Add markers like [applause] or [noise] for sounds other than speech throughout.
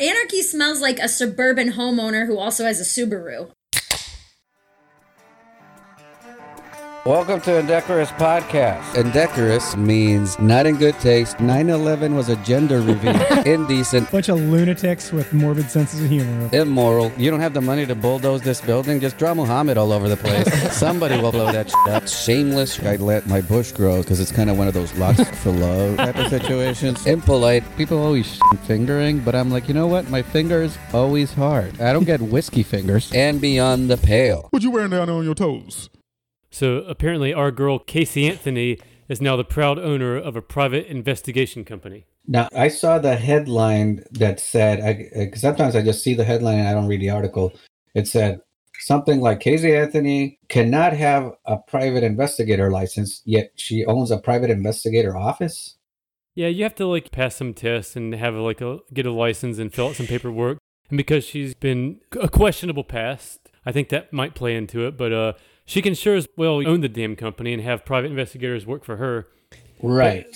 Anarchy smells like a suburban homeowner who also has a Subaru. Welcome to Indecorous Podcast. Indecorous means not in good taste. 9 11 was a gender reveal. [laughs] Indecent. Bunch of lunatics with morbid senses of humor. Immoral. You don't have the money to bulldoze this building. Just draw Muhammad all over the place. [laughs] Somebody will blow that shit up. Shameless. I let my bush grow because it's kind of one of those lots for love type of situations. Impolite. People always fingering, but I'm like, you know what? My finger's always hard. I don't get whiskey fingers. And beyond the pale. What you wearing down on your toes? So apparently, our girl Casey Anthony is now the proud owner of a private investigation company. Now, I saw the headline that said, I, sometimes I just see the headline and I don't read the article. It said something like Casey Anthony cannot have a private investigator license, yet she owns a private investigator office. Yeah, you have to like pass some tests and have like a get a license and fill out some paperwork. And because she's been a questionable past, I think that might play into it. But uh, she can sure as well own the damn company and have private investigators work for her. Right.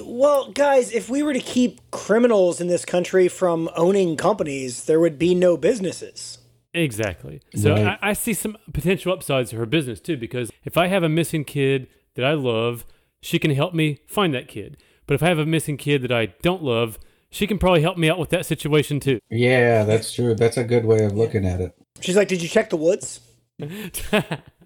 Well, guys, if we were to keep criminals in this country from owning companies, there would be no businesses. Exactly. So Right. I, I see some potential upsides to her business too, because if I have a missing kid that I love, she can help me find that kid. But if I have a missing kid that I don't love, she can probably help me out with that situation too. Yeah, that's true. That's a good way of looking at it. She's like, "Did you check the woods?" [laughs]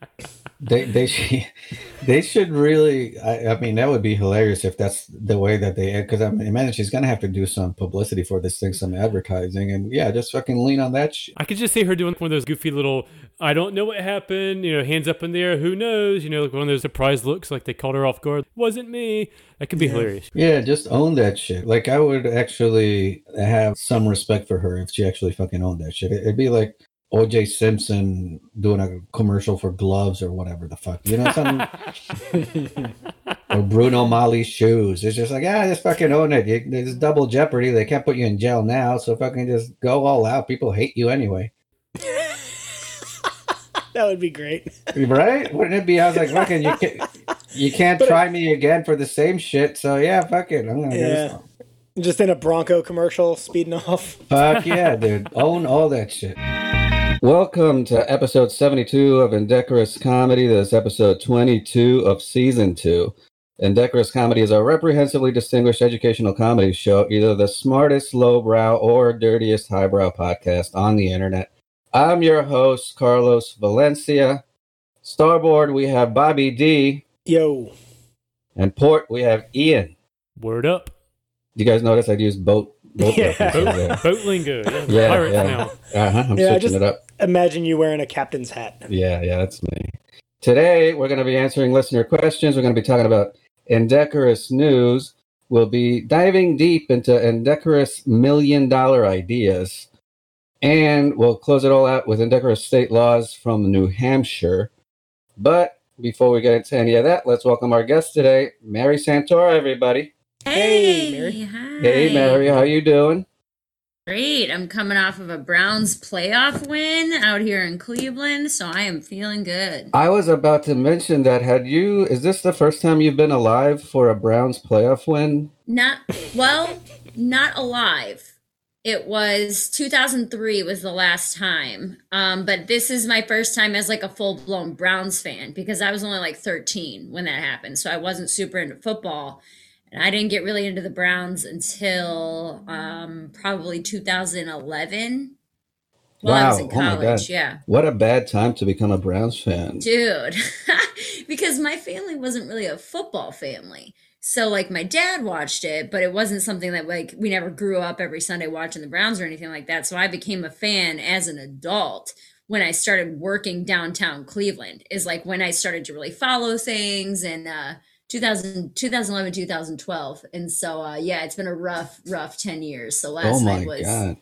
They they should, [laughs] they should really. I, I mean, that would be hilarious if that's the way that they. Because I mean, imagine she's gonna have to do some publicity for this thing, some advertising, and yeah, just fucking lean on that shit. I could just see her doing one of those goofy little, I don't know what happened, you know, hands up in the air, who knows, you know, like one of those surprise looks, like they called her off guard. Wasn't me. That could be hilarious. Yeah, just own that shit. Like I would actually have some respect for her if she actually fucking owned that shit. It'd be like O.J. Simpson doing a commercial for gloves or whatever the fuck, you know, something. [laughs] or Bruno Magli's shoes. It's just like, ah, just fucking own it. You, there's double jeopardy. They can't put you in jail now, so fucking just go all out. People hate you anyway, [laughs] That would be great. right? Wouldn't it be? I was like, fucking, you can't, you can't try me again for the same shit. So yeah, fuck it. I'm gonna. Yeah. Just in a Bronco commercial, speeding off. Fuck yeah, [laughs] dude. Own all that shit. Welcome to episode 72 of Indecorous Comedy. This is episode 22 of season 2. Indecorous Comedy is a reprehensibly distinguished educational comedy show, either the smartest lowbrow or dirtiest highbrow podcast on the internet. I'm your host, Carlos Valencia. Starboard, we have Bobby D. Yo, And port, we have Ian. Word up. You guys notice I use boat, boat Yeah. Boat, boat lingo. Yeah, Yeah, pirates yeah. now. Uh-huh, I'm Yeah, switching just- it up. Imagine you wearing a captain's hat. Yeah, yeah, that's me. Today, we're going to be answering listener questions. We're going to be talking about indecorous news. We'll be diving deep into indecorous million dollar ideas. And we'll close it all out with indecorous state laws from New Hampshire. But before we get into any of that, let's welcome our guest today, Mary Santora, everybody. Hey, Hey, Mary. hi. Hey, Mary, how you doing? Great. I'm coming off of a Browns playoff win out here in Cleveland, so I am feeling good. I was about to mention that. Had you, is this the first time you've been alive for a Browns playoff win? Not well, not alive. It was 2003 was the last time. Um, but this is my first time as like a full blown Browns fan because I was only like 13 when that happened, so I wasn't super into football. And I didn't get really into the Browns until um, probably 2011 while I was in Wow. Oh college. yeah. What a bad time to become a Browns fan. Dude, [laughs] because my family wasn't really a football family. So like my dad watched it, but it wasn't something that like we never grew up every Sunday watching the Browns or anything like that. So I became a fan as an adult when I started working downtown Cleveland. Is like when I started to really follow things and uh 2000 2011 2012 and so uh yeah it's been a rough rough 10 years so last oh my night was god.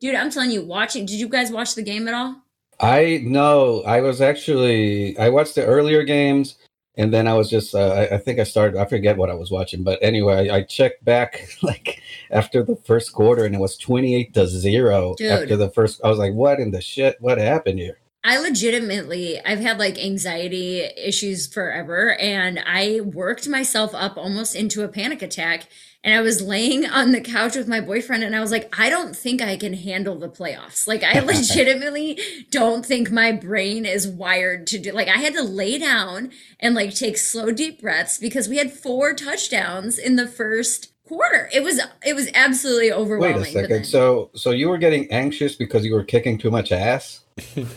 dude i'm telling you watching did you guys watch the game at all I no, I was actually I watched the earlier games and then I was just uh, I, I think I started I forget what I was watching, but anyway, I, I checked back [laughs] like after the first quarter and it was 28 to 0 Dude. after the first I was like, what in the shit? What happened here? I legitimately, I've had like anxiety issues forever, and I worked myself up almost into a panic attack. And I was laying [laughs] on the couch with my boyfriend, and I was like, I don't think I can handle the playoffs. Like, I [laughs] legitimately don't think my brain is wired to do. Like, I had to lay down and like take slow, deep breaths because we had four touchdowns in the first quarter. It was it was absolutely overwhelming. Wait a second. then- So, so you were getting anxious because you were kicking too much ass?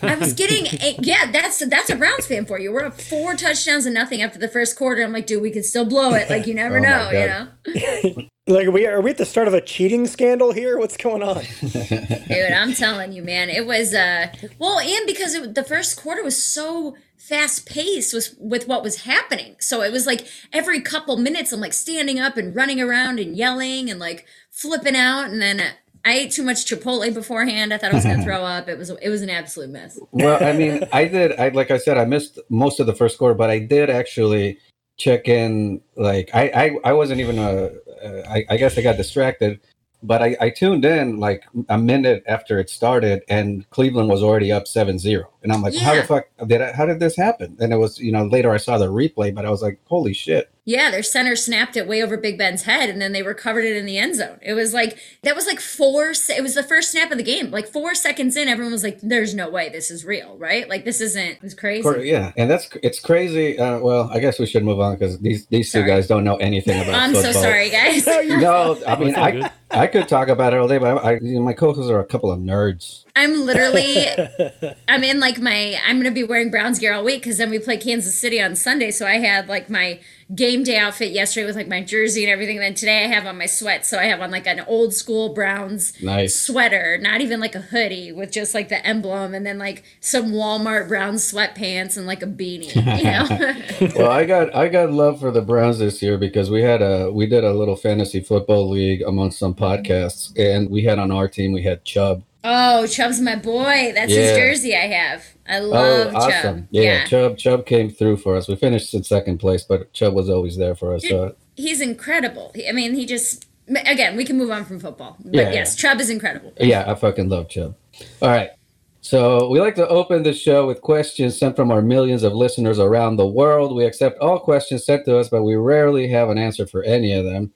I was [laughs] getting a- yeah, that's that's a Browns fan for you. We're up four touchdowns and nothing after the first quarter. I'm like, dude, we could still blow it. Like you never [laughs] Oh know, you know. [laughs] Like, are we are we at the start of a cheating scandal here? What's going on? [laughs] Dude, I'm telling you, man, it was uh well, and because it, the first quarter was so fast paced with with what was happening. So it was like every couple minutes, I'm like standing up and running around and yelling and like flipping out, and then. Uh, I ate too much Chipotle beforehand. I thought I was gonna [laughs] throw up. It was it was an absolute mess. Well, I mean, [laughs] I did. I like I said, I missed most of the first quarter, but I did actually check in. Like I, I, I wasn't even a. Uh, I, I guess I got distracted, but I, I tuned in like a minute after it started, and Cleveland was already up 7-0. And I'm like, how the fuck did I, how did this happen? And it was you know later I saw the replay, but I was like, holy shit. Yeah, their center snapped it way over Big Ben's head, and then they recovered it in the end zone. It was like that was like four. It was the first snap of the game. Like four seconds in, everyone was like, "There's no way this is real, right? Like this isn't." it's crazy. Cor- Yeah, and that's it's crazy. Uh, well, I guess we should move on because these these two guys don't know anything about. Football. I'm so sorry, guys. [laughs] No, I mean I. I could talk about it all day, but I, I you know, my co-hosts are a couple of nerds. I'm literally, [laughs] I'm in like my, I'm gonna be wearing Browns gear all week because then we play Kansas City on Sunday. So I had like my game day outfit yesterday with like my jersey and everything. then today I have on my sweat. So I have on like an old school Browns Nice. sweater, not even like a hoodie with just like the emblem, and then like some Walmart brown sweatpants and like a beanie. You [laughs] know? [laughs] well, I got I got love for the Browns this year because we had a we did a little fantasy football league amongst some podcasts, and we had on our team we had Chubb. Oh, Chubb's my boy. That's his jersey I have. I oh, love oh, awesome! Chubb. Yeah, Chubb Chubb came through for us. We finished in second place, but Chubb was always there for us. So he's incredible. I mean, he just again, we can move on from football, but Yeah, yes, Chubb is incredible. yeah, I fucking love Chubb. All right. So we like to open the show with questions sent from our millions of listeners around the world. We accept all questions sent to us, but we rarely have an answer for any of them.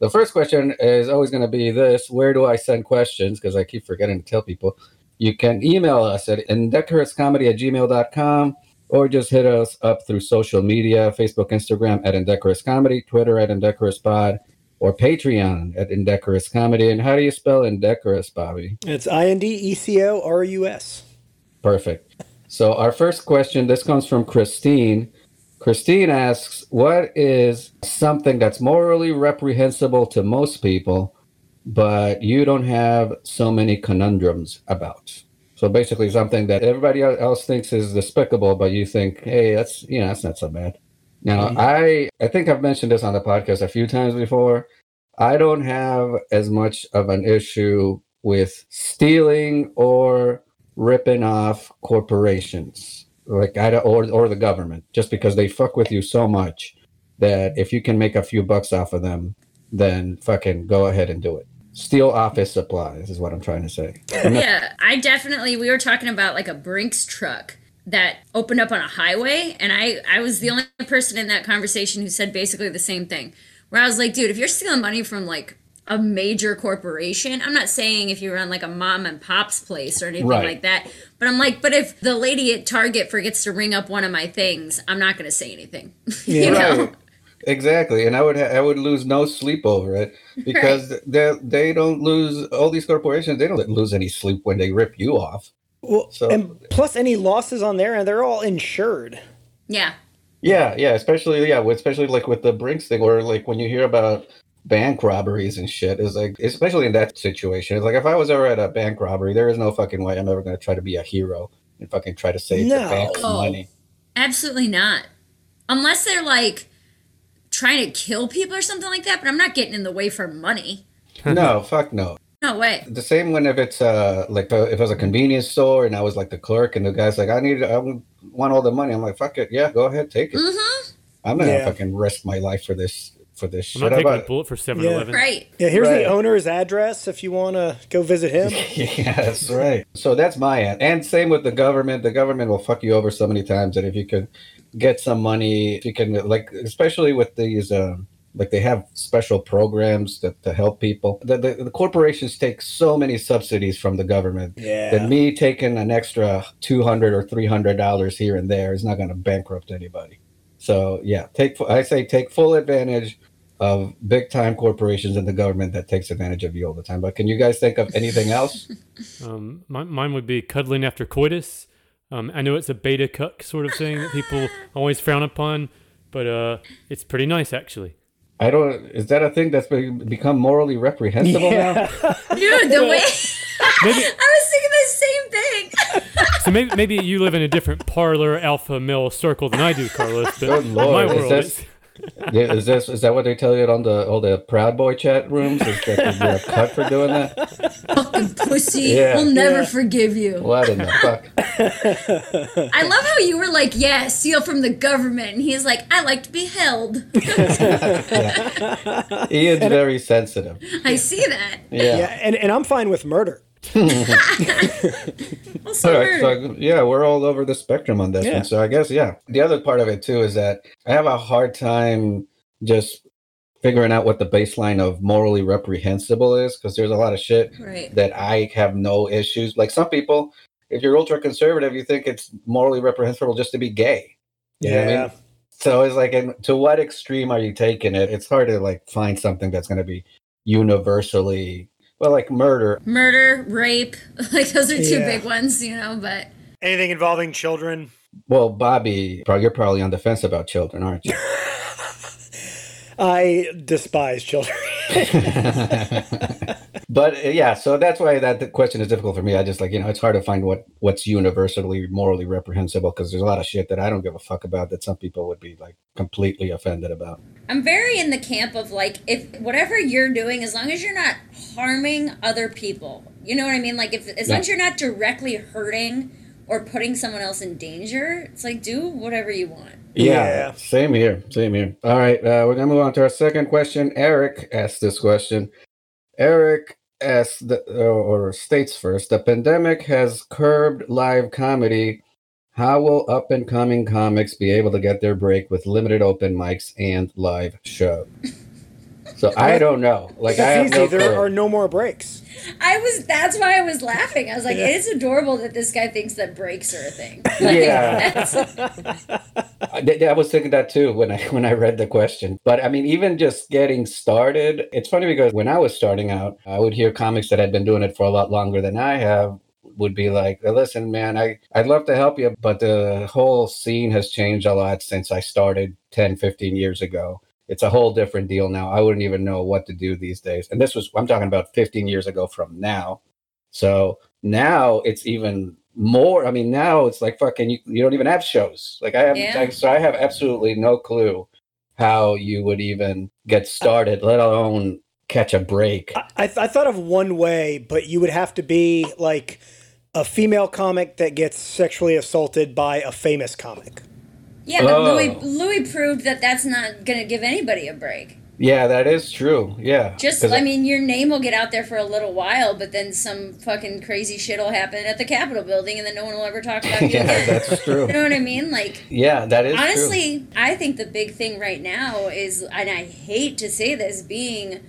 The first question is always going to be this Where do I send questions? Because I keep forgetting to tell people. You can email us at indecorouscomedy at gmail.com or just hit us up through social media Facebook, Instagram at Indecorous Comedy, Twitter at Indecorous Pod, or Patreon at Indecorous Comedy. And how do you spell Indecorous, Bobby? It's I N D E C O R U S. Perfect. So our first question, this comes from Christine. Christine asks, "What is something that's morally reprehensible to most people, but you don't have so many conundrums about?" So basically, something that everybody else thinks is despicable, but you think, "Hey, that's you know, that's not so bad." Now, mm-hmm. I I think I've mentioned this on the podcast a few times before. I don't have as much of an issue with stealing or ripping off corporations like I or or the government just because they fuck with you so much that if you can make a few bucks off of them then fucking go ahead and do it steal office supplies is what i'm trying to say [laughs] yeah, I definitely. We were talking about like a Brinks truck that opened up on a highway, and I I was the only person in that conversation who said basically the same thing. Where I was like, dude, if you're stealing money from like a major corporation, I'm not saying if you run like a mom and pop's place or anything Right. like that, but I'm like, but if the lady at Target forgets to ring up one of my things, I'm not going to say anything. [laughs] you know? right exactly and i would ha- i would lose no sleep over it [laughs] because they they don't lose all these corporations they don't lose any sleep when they rip you off Well, So- and plus any losses on there, and they're all insured. Yeah. Yeah, yeah, especially yeah, especially like with the Brinks thing, or like when you hear about bank robberies and shit, is like especially in that situation. It's like if I was ever at a bank robbery, there is no fucking way I'm ever gonna try to be a hero and fucking try to save No. the bank's Oh. money. Absolutely not. Unless they're like trying to kill people or something like that, but I'm not getting in the way for money. no, fuck no. No way. The same when if it's uh like uh, if it was a convenience store and I was like the clerk and the guy's like I need I want all the money. I'm like fuck it, yeah, go ahead, take it. hmm I'm not Yeah. gonna fucking risk my life for this for this I'm shit. not taking How a bullet for 7-Eleven. Right. Yeah, here's Right. the owner's address if you want to go visit him. [laughs] Yeah, that's right. So that's my end. And same with the government. The government will fuck you over so many times that if you could get some money, if you can, like, especially with these, uh, like they have special programs that to help people. The, the, the corporations take so many subsidies from the government Yeah. that me taking an extra two hundred or three hundred dollars here and there is not going to bankrupt anybody. So yeah, take I say take full advantage of big time corporations and the government that takes advantage of you all the time. But can you guys think of anything [laughs] else? Um, my, mine would be cuddling after coitus. Um, I know it's a beta cuck sort of thing that people [laughs] always frown upon, but uh, it's pretty nice actually. I don't. Is that a thing that's become morally reprehensible now? [laughs] Dude, the way Maybe I was thinking the same thing. so. Maybe maybe you live in a different Parler alpha male circle than I do, Carlos. But Good lord, my is world, this- it's, Yeah, is this is that what they tell you on the all the Proud Boy chat rooms? Is that you're cut for doing that? Fucking pussy. Yeah. We'll never Yeah. forgive you. What in the fuck? [laughs] I love how you were like, yeah, steal from the government. And he's like, I like to be held. [laughs] Ian's very sensitive. I see that. Yeah. Yeah, and, and I'm fine with murder. [laughs] Also All right, so yeah, we're all over the spectrum on this Yeah. one. So I guess yeah. The other part of it too is that I have a hard time just figuring out what the baseline of morally reprehensible is because there's a lot of shit right. that I have no issues. Like some people, if you're ultra conservative, you think it's morally reprehensible just to be gay. You know what I mean? So it's like, and to what extreme are you taking it? It's hard to like find something that's going to be universally well, like murder. Murder, rape. [laughs] Like those are two Yeah. big ones, you know, but Anything involving children. Well, Bobby, pro- you're probably on the fence about children, aren't you? [laughs] I despise children. [laughs] but uh, yeah, so that's why that the question is difficult for me. I just like you know it's hard to find what what's universally morally reprehensible because there's a lot of shit that I don't give a fuck about that some people would be like completely offended about. I'm very in the camp of like if whatever you're doing, as long as you're not harming other people, you know what I mean? Like if as long as you're not directly hurting or putting someone else in danger, it's like do whatever you want. Yeah, Yeah. same here, same here. All right, uh, we're gonna move on to our second question. Eric asked this question. Eric asks the, or states first: the pandemic has curbed live comedy. How will up and coming comics be able to get their break with limited open mics and live show? So I don't know. Like I have That's no. There clue. are no more breaks. I was that's why I was laughing. I was like, Yeah. it is adorable that this guy thinks that breaks are a thing. [laughs] Yeah. [laughs] I, I was thinking that too when I [laughs] when I read the question. But I mean, even just getting started, it's funny because when I was starting out, I would hear comics that had been doing it for a lot longer than I have would be like, "Listen, man, I I'd love to help you, but the whole scene has changed a lot since I started 10, 15 years ago." It's a whole different deal now. I wouldn't even know what to do these days. And this was I'm talking about 15 years ago from now. So now it's even more. I mean, now it's like fucking. You, you don't even have shows. Like I have. Yeah. I, so I have absolutely no clue how you would even get started, let alone catch a break. I, th- I thought of one way, but you would have to be like a female comic that gets sexually assaulted by a famous comic. Yeah, but Oh. Louis Louis proved that that's not gonna give anybody a break. Yeah, that is true. Yeah. Just, I mean, your name will get out there for a little while, but then some fucking crazy shit will happen at the Capitol building, and then no one will ever talk about [laughs] you yeah, again. that's [laughs] true. You know what I mean? Like, Yeah, that is true. honestly, I think the big thing right now is, and I hate to say this, being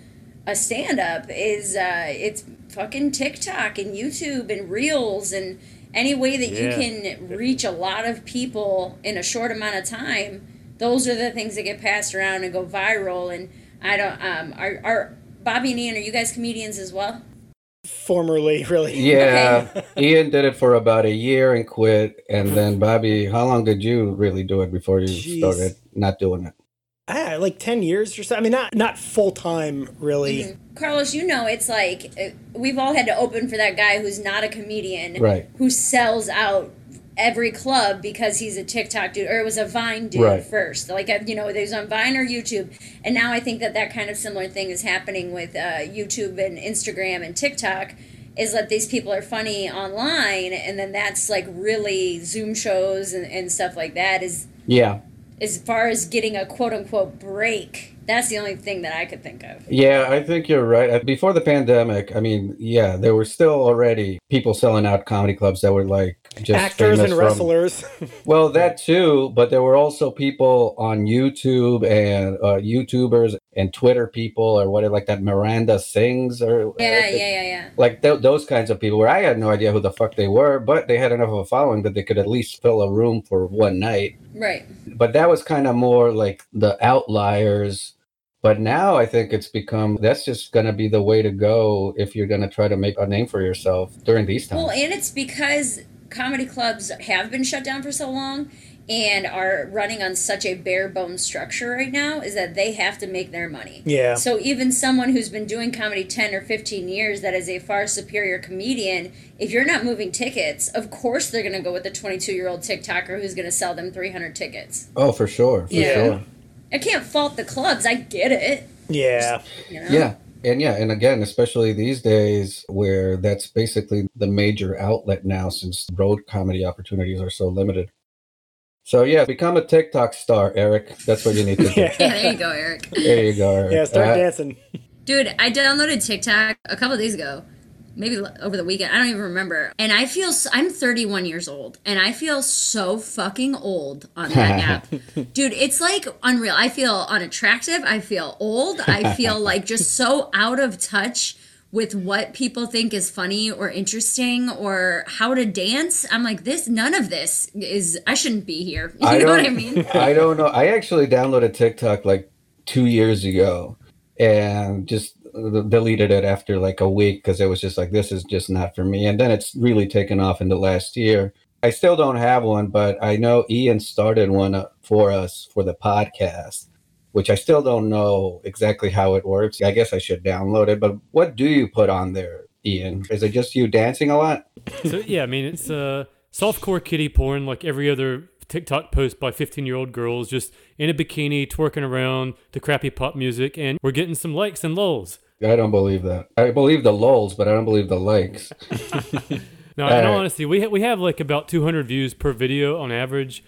a stand-up is uh, it's fucking TikTok and YouTube and Reels and any way that you can reach a lot of people in a short amount of time. Those are the things that get passed around and go viral. And I don't. Um, are are Bobby and Ian? Are you guys comedians as well? Formerly, [laughs] really. Yeah, Ian did it for about a year and quit. And then Bobby, how long did you really do it before you Jeez. started not doing it? Ah, like ten years or so. I mean, not not full time, really. Mm-hmm. Carlos, you know, it's like uh, we've all had to open for that guy who's not a comedian, Right. Who sells out every club because he's a TikTok dude, or it was a Vine dude Right. first. Like uh, you know, there's on Vine or YouTube, and now I think that that kind of similar thing is happening with uh, YouTube and Instagram and TikTok. Is that these people are funny online, and then that's like really Zoom shows and, and stuff like that. Is Yeah. as far as getting a quote unquote break That's the only thing that I could think of. Yeah, I think you're right. Uh, Before the pandemic, I mean, yeah, there were still already people selling out comedy clubs that were like just Actors famous and from- wrestlers. [laughs] Well, that too, but there were also people on YouTube and uh, YouTubers and Twitter people or what like that Miranda Sings or Yeah, yeah, yeah, yeah. like th- those kinds of people where I had no idea who the fuck they were, but they had enough of a following that they could at least fill a room for one night. Right. But that was kind of more like the outliers. But now I think it's become that's just going to be the way to go if you're going to try to make a name for yourself during these times. Well, and it's because comedy clubs have been shut down for so long and are running on such a bare bones structure right now is that they have to make their money. Yeah. So even someone who's been doing comedy 10 or 15 years that is a far superior comedian, if you're not moving tickets, of course they're going to go with the 22-year-old TikToker who's going to sell them 300 tickets. oh, for sure. For Yeah. sure. I can't fault the clubs. I get it, yeah. you know. Yeah. And yeah, and again, especially these days where that's basically the major outlet now since road comedy opportunities are so limited. So yeah, become a TikTok star, Eric. That's what you need to do. [laughs] Yeah. Yeah, there you go, Eric. There you go. Eric. Yeah, start Uh, dancing. Dude, I downloaded TikTok a couple days ago, maybe over the weekend. I don't even remember. And I feel I'm 31 years old, and I feel so fucking old on that [laughs] app. Dude, it's like unreal. I feel unattractive. I feel old. I feel [laughs] like just so out of touch with what people think is funny or interesting or how to dance. I'm like, this, none of this is, I shouldn't be here. [laughs] You I know what I mean? I don't know. I actually downloaded TikTok like two years ago and just deleted it after like a week because it was just like, this is just not for me. And then it's really taken off in the last year. I still don't have one, but I know Ian started one uh, for us for the podcast, which I still don't know exactly how it works. I guess I should download it. But what do you put on there, Ian? Is it just you dancing a lot? So yeah, I mean it's uh, softcore kitty porn like every other TikTok post by 15 year old girls just in a bikini twerking around to crappy pop music, and we're getting some likes and lulls. I don't believe that. I believe the lulls, but I don't believe the likes. [laughs] Now, in all honesty, we ha- we have like about 200 views per video on average,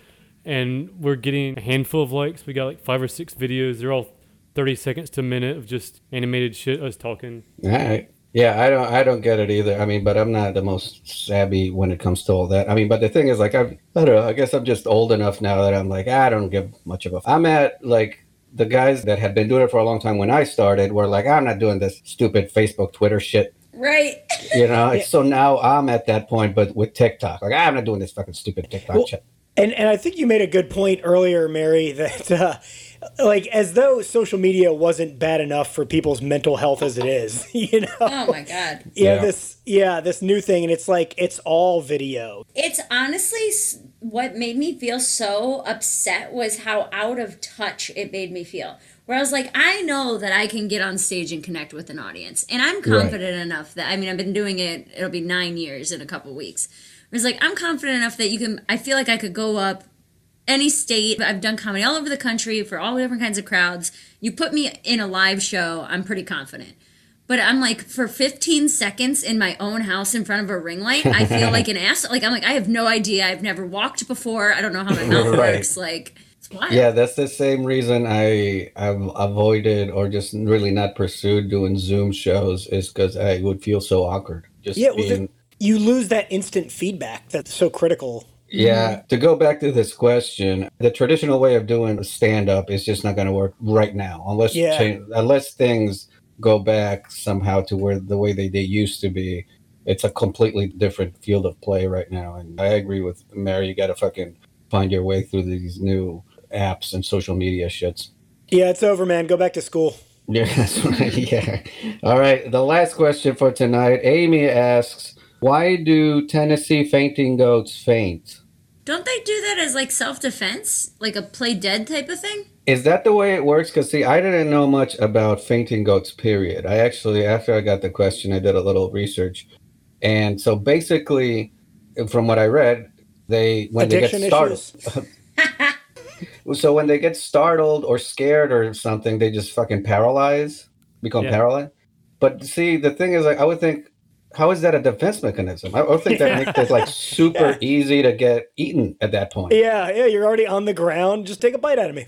and we're getting a handful of likes. We got like five or six videos. They're all 30 seconds to a minute of just animated shit, us talking. All right. Yeah, I don't I don't get it either. I mean, but I'm not the most savvy when it comes to all that. I mean, but the thing is like I've, I don't know, I guess I'm just old enough now that I'm like, I don't give much of a I'm at like the guys that had been doing it for a long time when I started were like, I'm not doing this stupid Facebook, Twitter shit. Right. You know, [laughs] so now I'm at that point, but with TikTok, like I'm not doing this fucking stupid TikTok Well, shit. And and I think you made a good point earlier, Mary, [laughs] that uh, like as though social media wasn't bad enough for people's mental health as it is. [laughs] You know, Oh my God. yeah, Yeah. this yeah this new thing, and it's like it's all video. It's honestly s- what made me feel so upset was how out of touch it made me feel. Where I was like, I know that I can get on stage and connect with an audience, and I'm confident enough that I mean, I've been doing it. It'll be nine years in a couple weeks. I was like, I'm confident enough that you can. I feel like I could go up any state. I've done comedy all over the country for all different kinds of crowds. You put me in a live show, I'm pretty confident. But I'm like, for 15 seconds in my own house in front of a ring light, I feel like an [laughs] ass. Like, I'm like, I have no idea. I've never walked before. I don't know how my mouth [laughs] Right. works. Like, it's wild. Yeah, that's the same reason I I've avoided or just really not pursued doing Zoom shows is because I would feel so awkward. Just Yeah, well, being the, you lose that instant feedback that's so critical. Yeah, mm-hmm. to go back to this question, the traditional way of doing stand up is just not going to work right now unless Yeah. change, unless things go back somehow to where the way they, they used to be. It's a completely different field of play right now, and I agree with Mary. You got to fucking find your way through these new apps and social media shits. Yeah, it's over, man. Go back to school. [laughs] Yeah, that's right. [laughs] Yeah. All right. The last question for tonight. Amy asks, "Why do Tennessee fainting goats faint?" Don't they do that as like self defense? Like a play dead type of thing? Is that the way it works? Because see, I didn't know much about fainting goats. Period. I actually, after I got the question, I did a little research, and so basically, from what I read, they when Addiction they get startled. [laughs] So when they get startled or scared or something, they just fucking paralyze, become Yeah. paralyzed. But see, the thing is, like, I would think, how is that a defense mechanism? I would think that [laughs] makes it like super Yeah. easy to get eaten at that point. Yeah, yeah, you're already on the ground. Just take a bite out of me.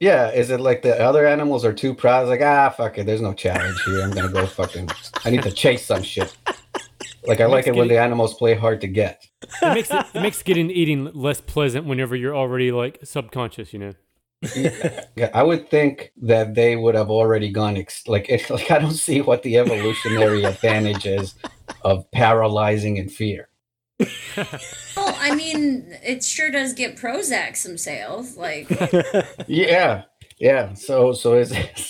Yeah, is it like the other animals are too proud? It's like, ah, fuck it, there's no challenge here. I'm gonna go fucking. I need to chase some shit. Like I like it when the animals play hard to get. It makes it, it makes getting eating less pleasant whenever you're already like subconscious, you know. Yeah, I would think that they would have already gone. Ex- like, it, like I don't see what the evolutionary advantage is of paralyzing in fear. [laughs] Well, I mean, it sure does get Prozac some sales. Like, [laughs] Yeah, yeah. So, so is [laughs]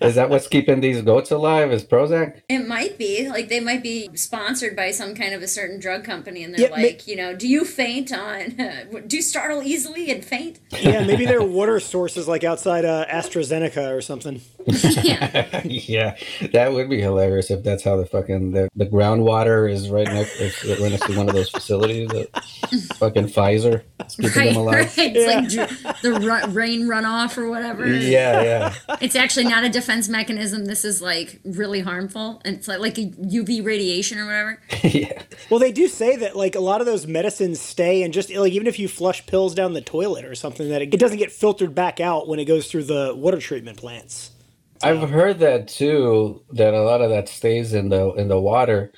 is that what's keeping these goats alive? Is Prozac? it might be. Like, they might be sponsored by some kind of a certain drug company, and they're Yeah, ma- like, you know, do you faint on, [laughs] do you startle easily and faint? yeah, maybe their water sources like outside uh, AstraZeneca or something. Yeah. [laughs] yeah, that would be hilarious if that's how the fucking the, the groundwater is right next it's right next to one of those facilities. The [laughs] fucking Pfizer is keeping Right, them alive. right. It's like the ru- rain runoff or whatever. Yeah, yeah. It's actually not a defense mechanism. This is like really harmful. And it's like, like a UV radiation or whatever. [laughs] yeah. Well, they do say that like a lot of those medicines stay, and just like even if you flush pills down the toilet or something, that it, it doesn't get filtered back out when it goes through the water treatment plants. I've heard that too. That a lot of that stays in the in the water,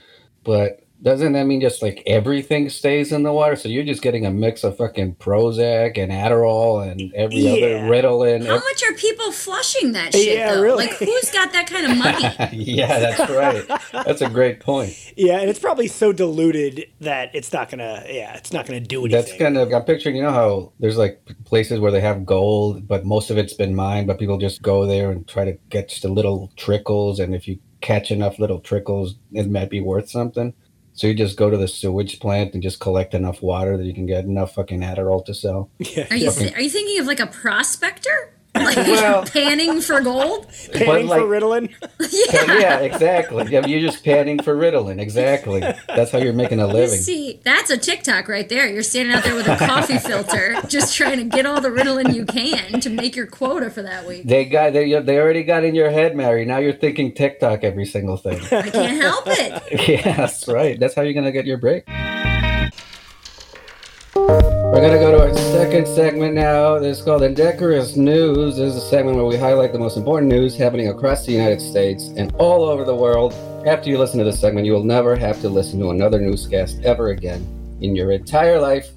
but doesn't that mean just like everything stays in the water? So you're just getting a mix of fucking Prozac and Adderall and every Yeah. other Ritalin. How much are people flushing that shit Yeah, though? really. Like who's got that kind of money? [laughs] yeah, that's right. That's a great point. Yeah, and it's probably so diluted that it's not gonna. Yeah, it's not gonna do anything. That's kind of I'm picturing. You know how there's like places where they have gold, but most of it's been mined, but people just go there and try to get just a little trickles, and if you catch enough little trickles, it might be worth something. So you just go to the sewage plant and just collect enough water that you can get enough fucking Adderall to sell. [laughs] yeah. Are you are you thinking of like a prospector? Like [laughs] Well- panning for gold? Panning like- for Ritalin. [laughs] Pan- yeah, exactly. You're just panning for Ritalin. Exactly. That's how you're making a living. See, that's a TikTok right there. You're standing out there with a coffee [laughs] filter, just trying to get all the Ritalin you can to make your quota for that week. They got they they already got in your head, Mary. Now you're thinking TikTok every single thing. I can't help it. yeah, that's right. That's how you're gonna get your break. We're gonna go to our second segment now. This is called Indecorous News. This is a segment where we highlight the most important news happening across the United States and all over the world. After you listen to this segment, you will never have to listen to another newscast ever again in your entire life.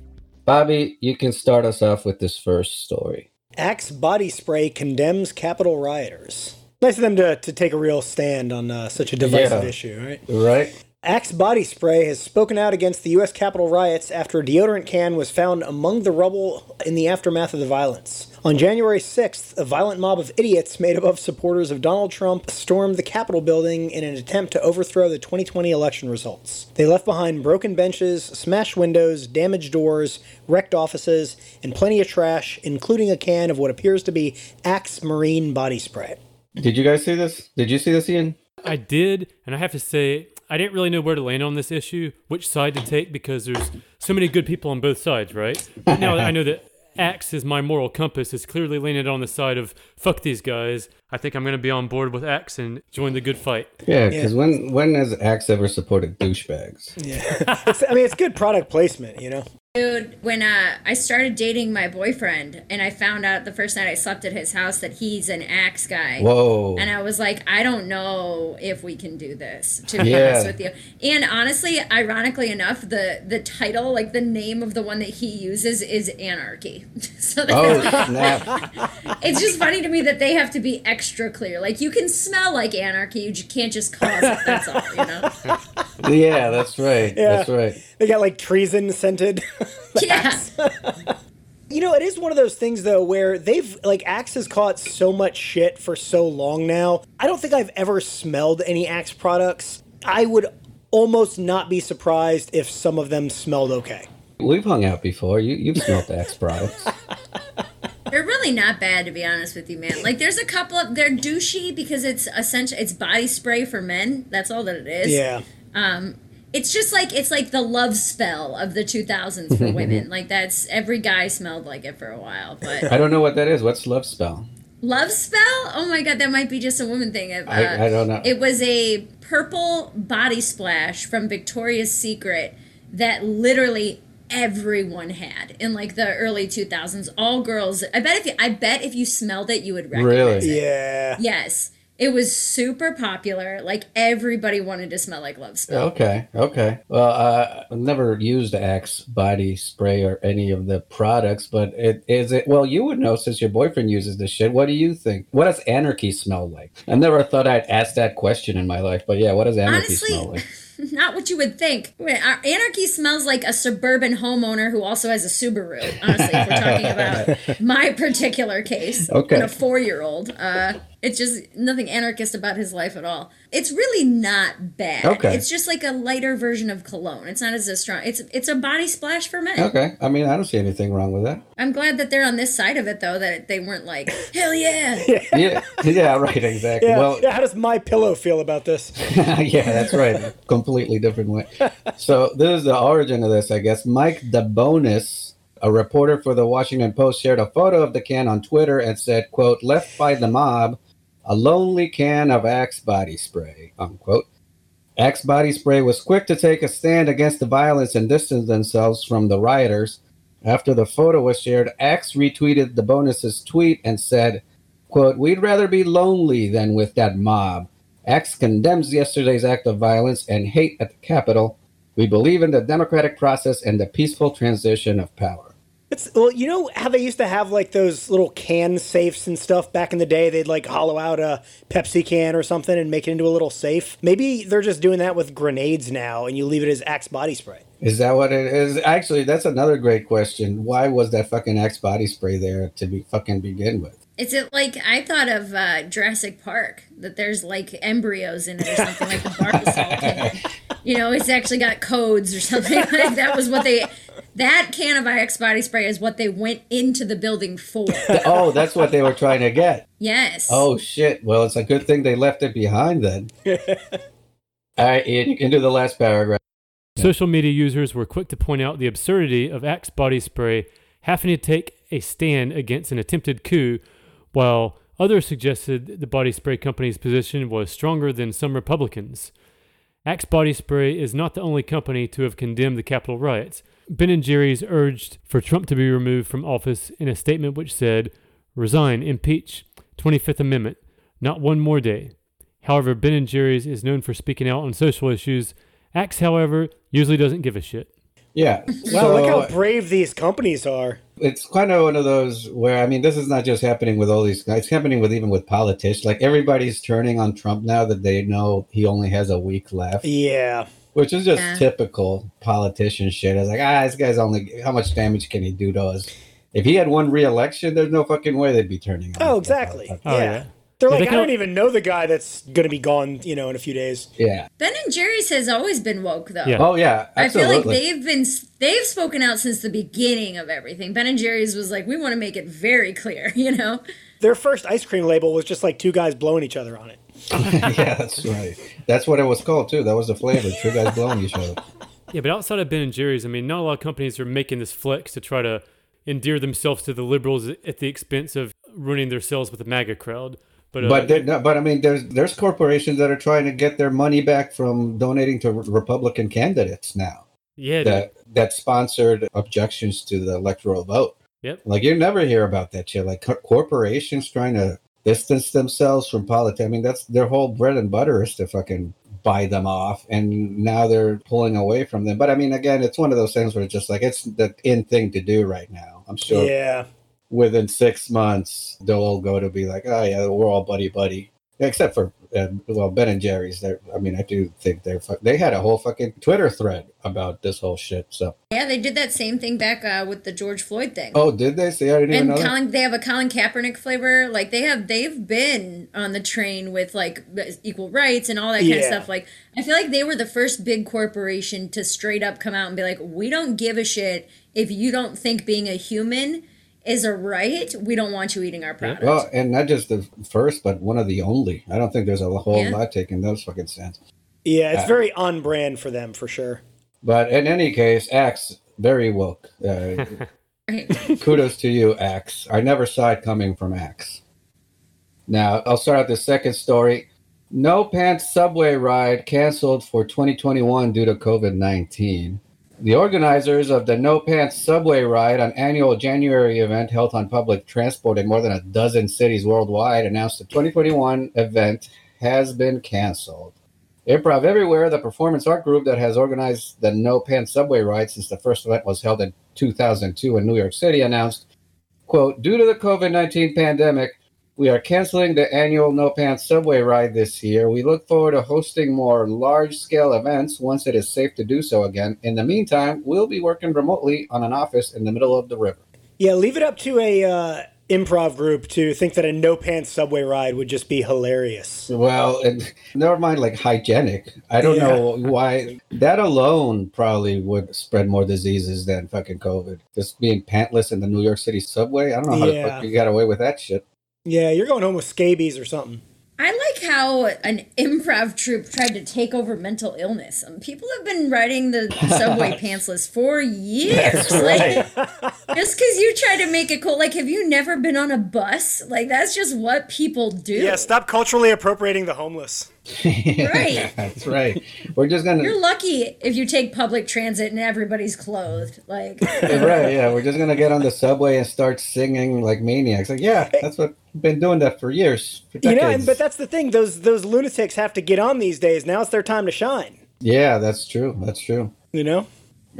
Bobby, you can start us off with this first story. Axe body spray condemns Capitol rioters. Nice of them to, to take a real stand on uh, such a divisive Yeah. issue, right? Right? Axe Body Spray has spoken out against the U.S. Capitol riots after a deodorant can was found among the rubble in the aftermath of the violence. On January 6th, a violent mob of idiots made up of supporters of Donald Trump stormed the Capitol building in an attempt to overthrow the 2020 election results. They left behind broken benches, smashed windows, damaged doors, wrecked offices, and plenty of trash, including a can of what appears to be Axe Marine Body Spray. Did you guys see this? Did you see this, Ian? I did, and I have to say, I didn't really know where to land on this issue, which side to take, because there's so many good people on both sides, right? But now I know that Axe is my moral compass is clearly leaning on the side of fuck these guys. I think I'm going to be on board with Axe and join the good fight. Yeah, because when when has Axe ever supported douchebags? Yeah, [laughs] I mean, it's good product placement, you know? Dude, when uh, I started dating my boyfriend and I found out the first night I slept at his house that he's an axe guy. Whoa. And I was like, I don't know if we can do this, to be Yeah. honest with you. And honestly, ironically enough, the the title, like the name of the one that he uses is Anarchy. [laughs] so Oh that's, [laughs] snap! it's just funny to me that they have to be extra clear. Like you can smell like anarchy, you just can't just cause it. That's all, you know. [laughs] Yeah, that's right. Yeah. That's right. They got like treason scented. [laughs] Yeah. You know, it is one of those things though where they've like Axe has caught so much shit for so long now. I don't think I've ever smelled any Axe products. I would almost not be surprised if some of them smelled okay. We've hung out before. You you've smelled Axe products. [laughs] They're really not bad to be honest with you, man. Like there's a couple of they're douchey because it's essential it's body spray for men. That's all that it is. Yeah. Um, It's just like it's like the love spell of the 2000s for [laughs] women. Like that's every guy smelled like it for a while. But I don't know what that is. What's love spell? love spell? Oh my god, that might be just a woman thing. Uh, I- I don't know. It was a purple body splash from Victoria's Secret that literally everyone had in like the early 2000s. All girls. I bet if you, I bet if you smelled it, you would recognize Really? it. Yeah. Yes. It was super popular. Like everybody wanted to smell like Love Spell. Okay, okay. Well, uh, I've never used Axe body spray or any of the products, but it is it. Well, you would know since your boyfriend uses this shit. What do you think? What does anarchy smell like? I never thought I'd ask that question in my life, but yeah, what does anarchy Honestly, smell like? [laughs] [laughs] Not what you would think. Anarchy smells like a suburban homeowner who also has a Subaru. Honestly, if we're talking about [laughs] my particular case, Okay. and a four-year-old, uh, it's just nothing anarchist about his life at all. It's really not bad. Okay. It's just like a lighter version of cologne. It's not as a strong. It's it's a body splash for men. Okay, I mean, I don't see anything wrong with that. I'm glad that they're on this side of it though. That they weren't like [laughs] hell [laughs] yeah. Yeah, yeah, right, exactly. Yeah. Well, yeah. How does my pillow feel about this? [laughs] yeah, that's right. Completely different way. So this is the origin of this, I guess. Mike DeBonis, a reporter for the Washington Post, shared a photo of the can on Twitter and said, "quote Left by the mob, a lonely can of Axe body spray." Unquote. Axe body spray was quick to take a stand against the violence and distance themselves from the rioters. After the photo was shared, Axe retweeted DeBonis's tweet and said, quote, We'd rather be lonely than with that mob. Axe condemns yesterday's act of violence and hate at the Capitol. We believe in the democratic process and the peaceful transition of power. It's well, you know how they used to have like those little can safes and stuff back in the day. They'd like hollow out a Pepsi can or something and make it into a little safe. Maybe they're just doing that with grenades now, and you leave it as Axe body spray. Is that what it is? Actually, that's another great question. Why was that fucking Axe body spray there to be fucking begin with? Is it like I thought of uh, Jurassic Park that there's like embryos in it or something like the Barbasol [laughs] You know, it's actually got codes or something [laughs] like that. Was what they that can of Axe body spray is what they went into the building for. [laughs] Oh, that's what they were trying to get. Yes. Oh shit! Well, it's a good thing they left it behind then. [laughs] All right, Ian, you can do the last paragraph. Social media users were quick to point out the absurdity of Axe body spray having to take a stand against an attempted coup, while others suggested the body spray company's position was stronger than some Republicans. Axe Body Spray is not the only company to have condemned the Capitol riots. Ben and Jerry's urged for Trump to be removed from office in a statement which said, "Resign, impeach, 25th Amendment, not one more day." However, Ben and Jerry's is known for speaking out on social issues. Axe, however, usually doesn't give a shit. Yeah. Wow, look how brave these companies are. it's kind of one of those where I mean, this is not just happening with all these guys. It's happening with even with politicians. Like everybody's turning on Trump now that they know he only has a week left, Yeah. Which is just Yeah. typical politician shit. I was like, ah, this guy's only how much damage can he do to us? If he had one re-election, there's no fucking way they'd be turning on. Oh, Trump. exactly. Oh, yeah. yeah. They're like, they I don't even know the guy that's going to be gone, you know, in a few days. Yeah. Ben and Jerry's has always been woke though. Yeah. Oh yeah. absolutely. I feel like they've been they've spoken out since the beginning of everything. Ben and Jerry's was like, we want to make it very clear, [laughs] you know. Their first ice cream label was just like two guys blowing each other on it. [laughs] yeah, [laughs] that's right. That's what it was called too. That was the flavor. Two guys blowing each other. Yeah, but outside of Ben and Jerry's, I mean, not a lot of companies are making this flex to try to endear themselves to the liberals at the expense of ruining their sales with the MAGA crowd. But, uh, But they're but I mean, there's there's corporations that are trying to get their money back from donating to Republican candidates now. yeah, dude. that that sponsored objections to the electoral vote. Yep. Like you never hear about that shit. Like co- corporations trying to distance themselves from politics. I mean, that's their whole bread and butter is to fucking buy them off, and now they're pulling away from them. But I mean, again, it's one of those things where it's just like it's the in thing to do right now. I'm sure Yeah. within six months they'll all go to be like, oh yeah, we're all buddy buddy. Except for uh, well, Ben and Jerry's. They're, I mean, I do think they're. fu- They had a whole fucking Twitter thread about this whole shit. So, Yeah, they did that same thing back uh, with the George Floyd thing. oh, did they? See, I didn't even and know. Colin, they have a Colin Kaepernick flavor. Like they have, they've been on the train with like equal rights and all that kind of stuff. Like I feel like they were the first big corporation to straight up come out and be like, we don't give a shit if you don't think being a human is a right. We don't want you eating our product. Well, and not just the first, but one of the only. I don't think there's a whole Yeah. lot taking those fucking stands. Yeah, it's Uh, very on brand for them for sure. But in any case, Axe very woke. Uh, [laughs] kudos to you, Axe. I never saw it coming from Axe. Now, I'll start out the second story. No Pants subway ride canceled for 2021 due to COVID 19. The organizers of the No Pants Subway Ride, an annual January event held on public transport in more than a dozen cities worldwide, announced the 2021 event has been canceled. Improv Everywhere, the performance art group that has organized the No Pants Subway Ride since the first event was held in 2002 in New York City, announced, quote, due to the COVID-19 pandemic, we are canceling the annual No Pants Subway Ride this year. We look forward to hosting more large scale events once it is safe to do so again. In the meantime, we'll be working remotely on an office in the middle of the river. Yeah, leave it up to a uh, improv group to think that a no pants subway ride would just be hilarious. Well, [laughs] and never mind like hygienic. I don't Yeah. know [laughs] why that alone probably would spread more diseases than fucking COVID. Just being pantless in the New York City subway. I don't know how the fuck you got away with that shit. Yeah, you're going home with scabies or something. I like how an improv troupe tried to take over mental illness. Um, people have been riding the subway [laughs] pantsless for years. Like, just because you try to make it cool, like, have you never been on a bus? Like, that's just what people do. Yeah, stop culturally appropriating the homeless. Right. [laughs] That's [laughs] right. We're just gonna You're lucky if you take public transit and everybody's clothed. Like, right, yeah. We're just gonna get on the subway and start singing like maniacs. Like, yeah, that's what we've been doing that for years. For You know, but that's the thing. Those those lunatics have to get on these days. Now it's their time to shine. yeah, that's true. That's true. You know.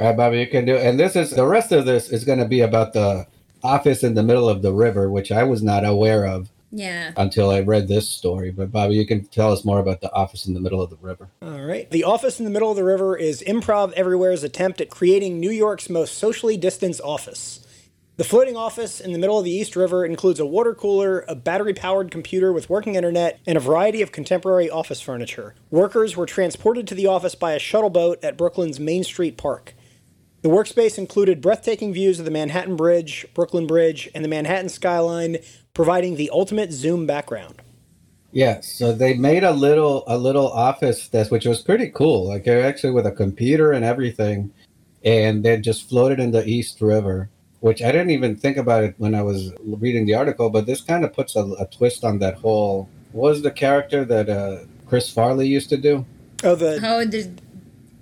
All right, Bobby, you can do. And this is the rest of this is going to be about the office in the middle of the river, which I was not aware of yeah. until I read this story. But Bobby, you can tell us more about the office in the middle of the river. All right. The office in the middle of the river is Improv Everywhere's attempt at creating New York's most socially distanced office. The floating office in the middle of the East River includes a water cooler, a battery powered computer with working internet, and a variety of contemporary office furniture. Workers were transported to the office by a shuttle boat at Brooklyn's Main Street Park. The workspace included breathtaking views of the Manhattan Bridge, Brooklyn Bridge, and the Manhattan skyline, providing the ultimate zoom background. Yeah, so they made a little a little office desk, which was pretty cool. Like actually with a computer and everything, and they just floated in the East River. Which I didn't even think about it when I was reading the article, but this kind of puts a, a twist on that whole. Was the character that uh, Chris Farley used to do? Oh, the Oh, the,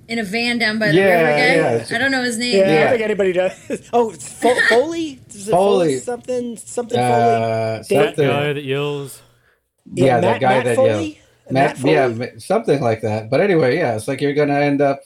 in a van down by the Yeah, river guy? yeah, it's- I don't know his name. Yeah, I don't think anybody does. [laughs] Oh, it's Fo- [laughs] Foley? Is it Foley. Something, something Foley? Uh, That guy that yells. yeah, Matt, that guy Matt that Foley? yelled. Matt, Matt, Foley? yeah, something like that. But anyway, yeah, it's like you're gonna end up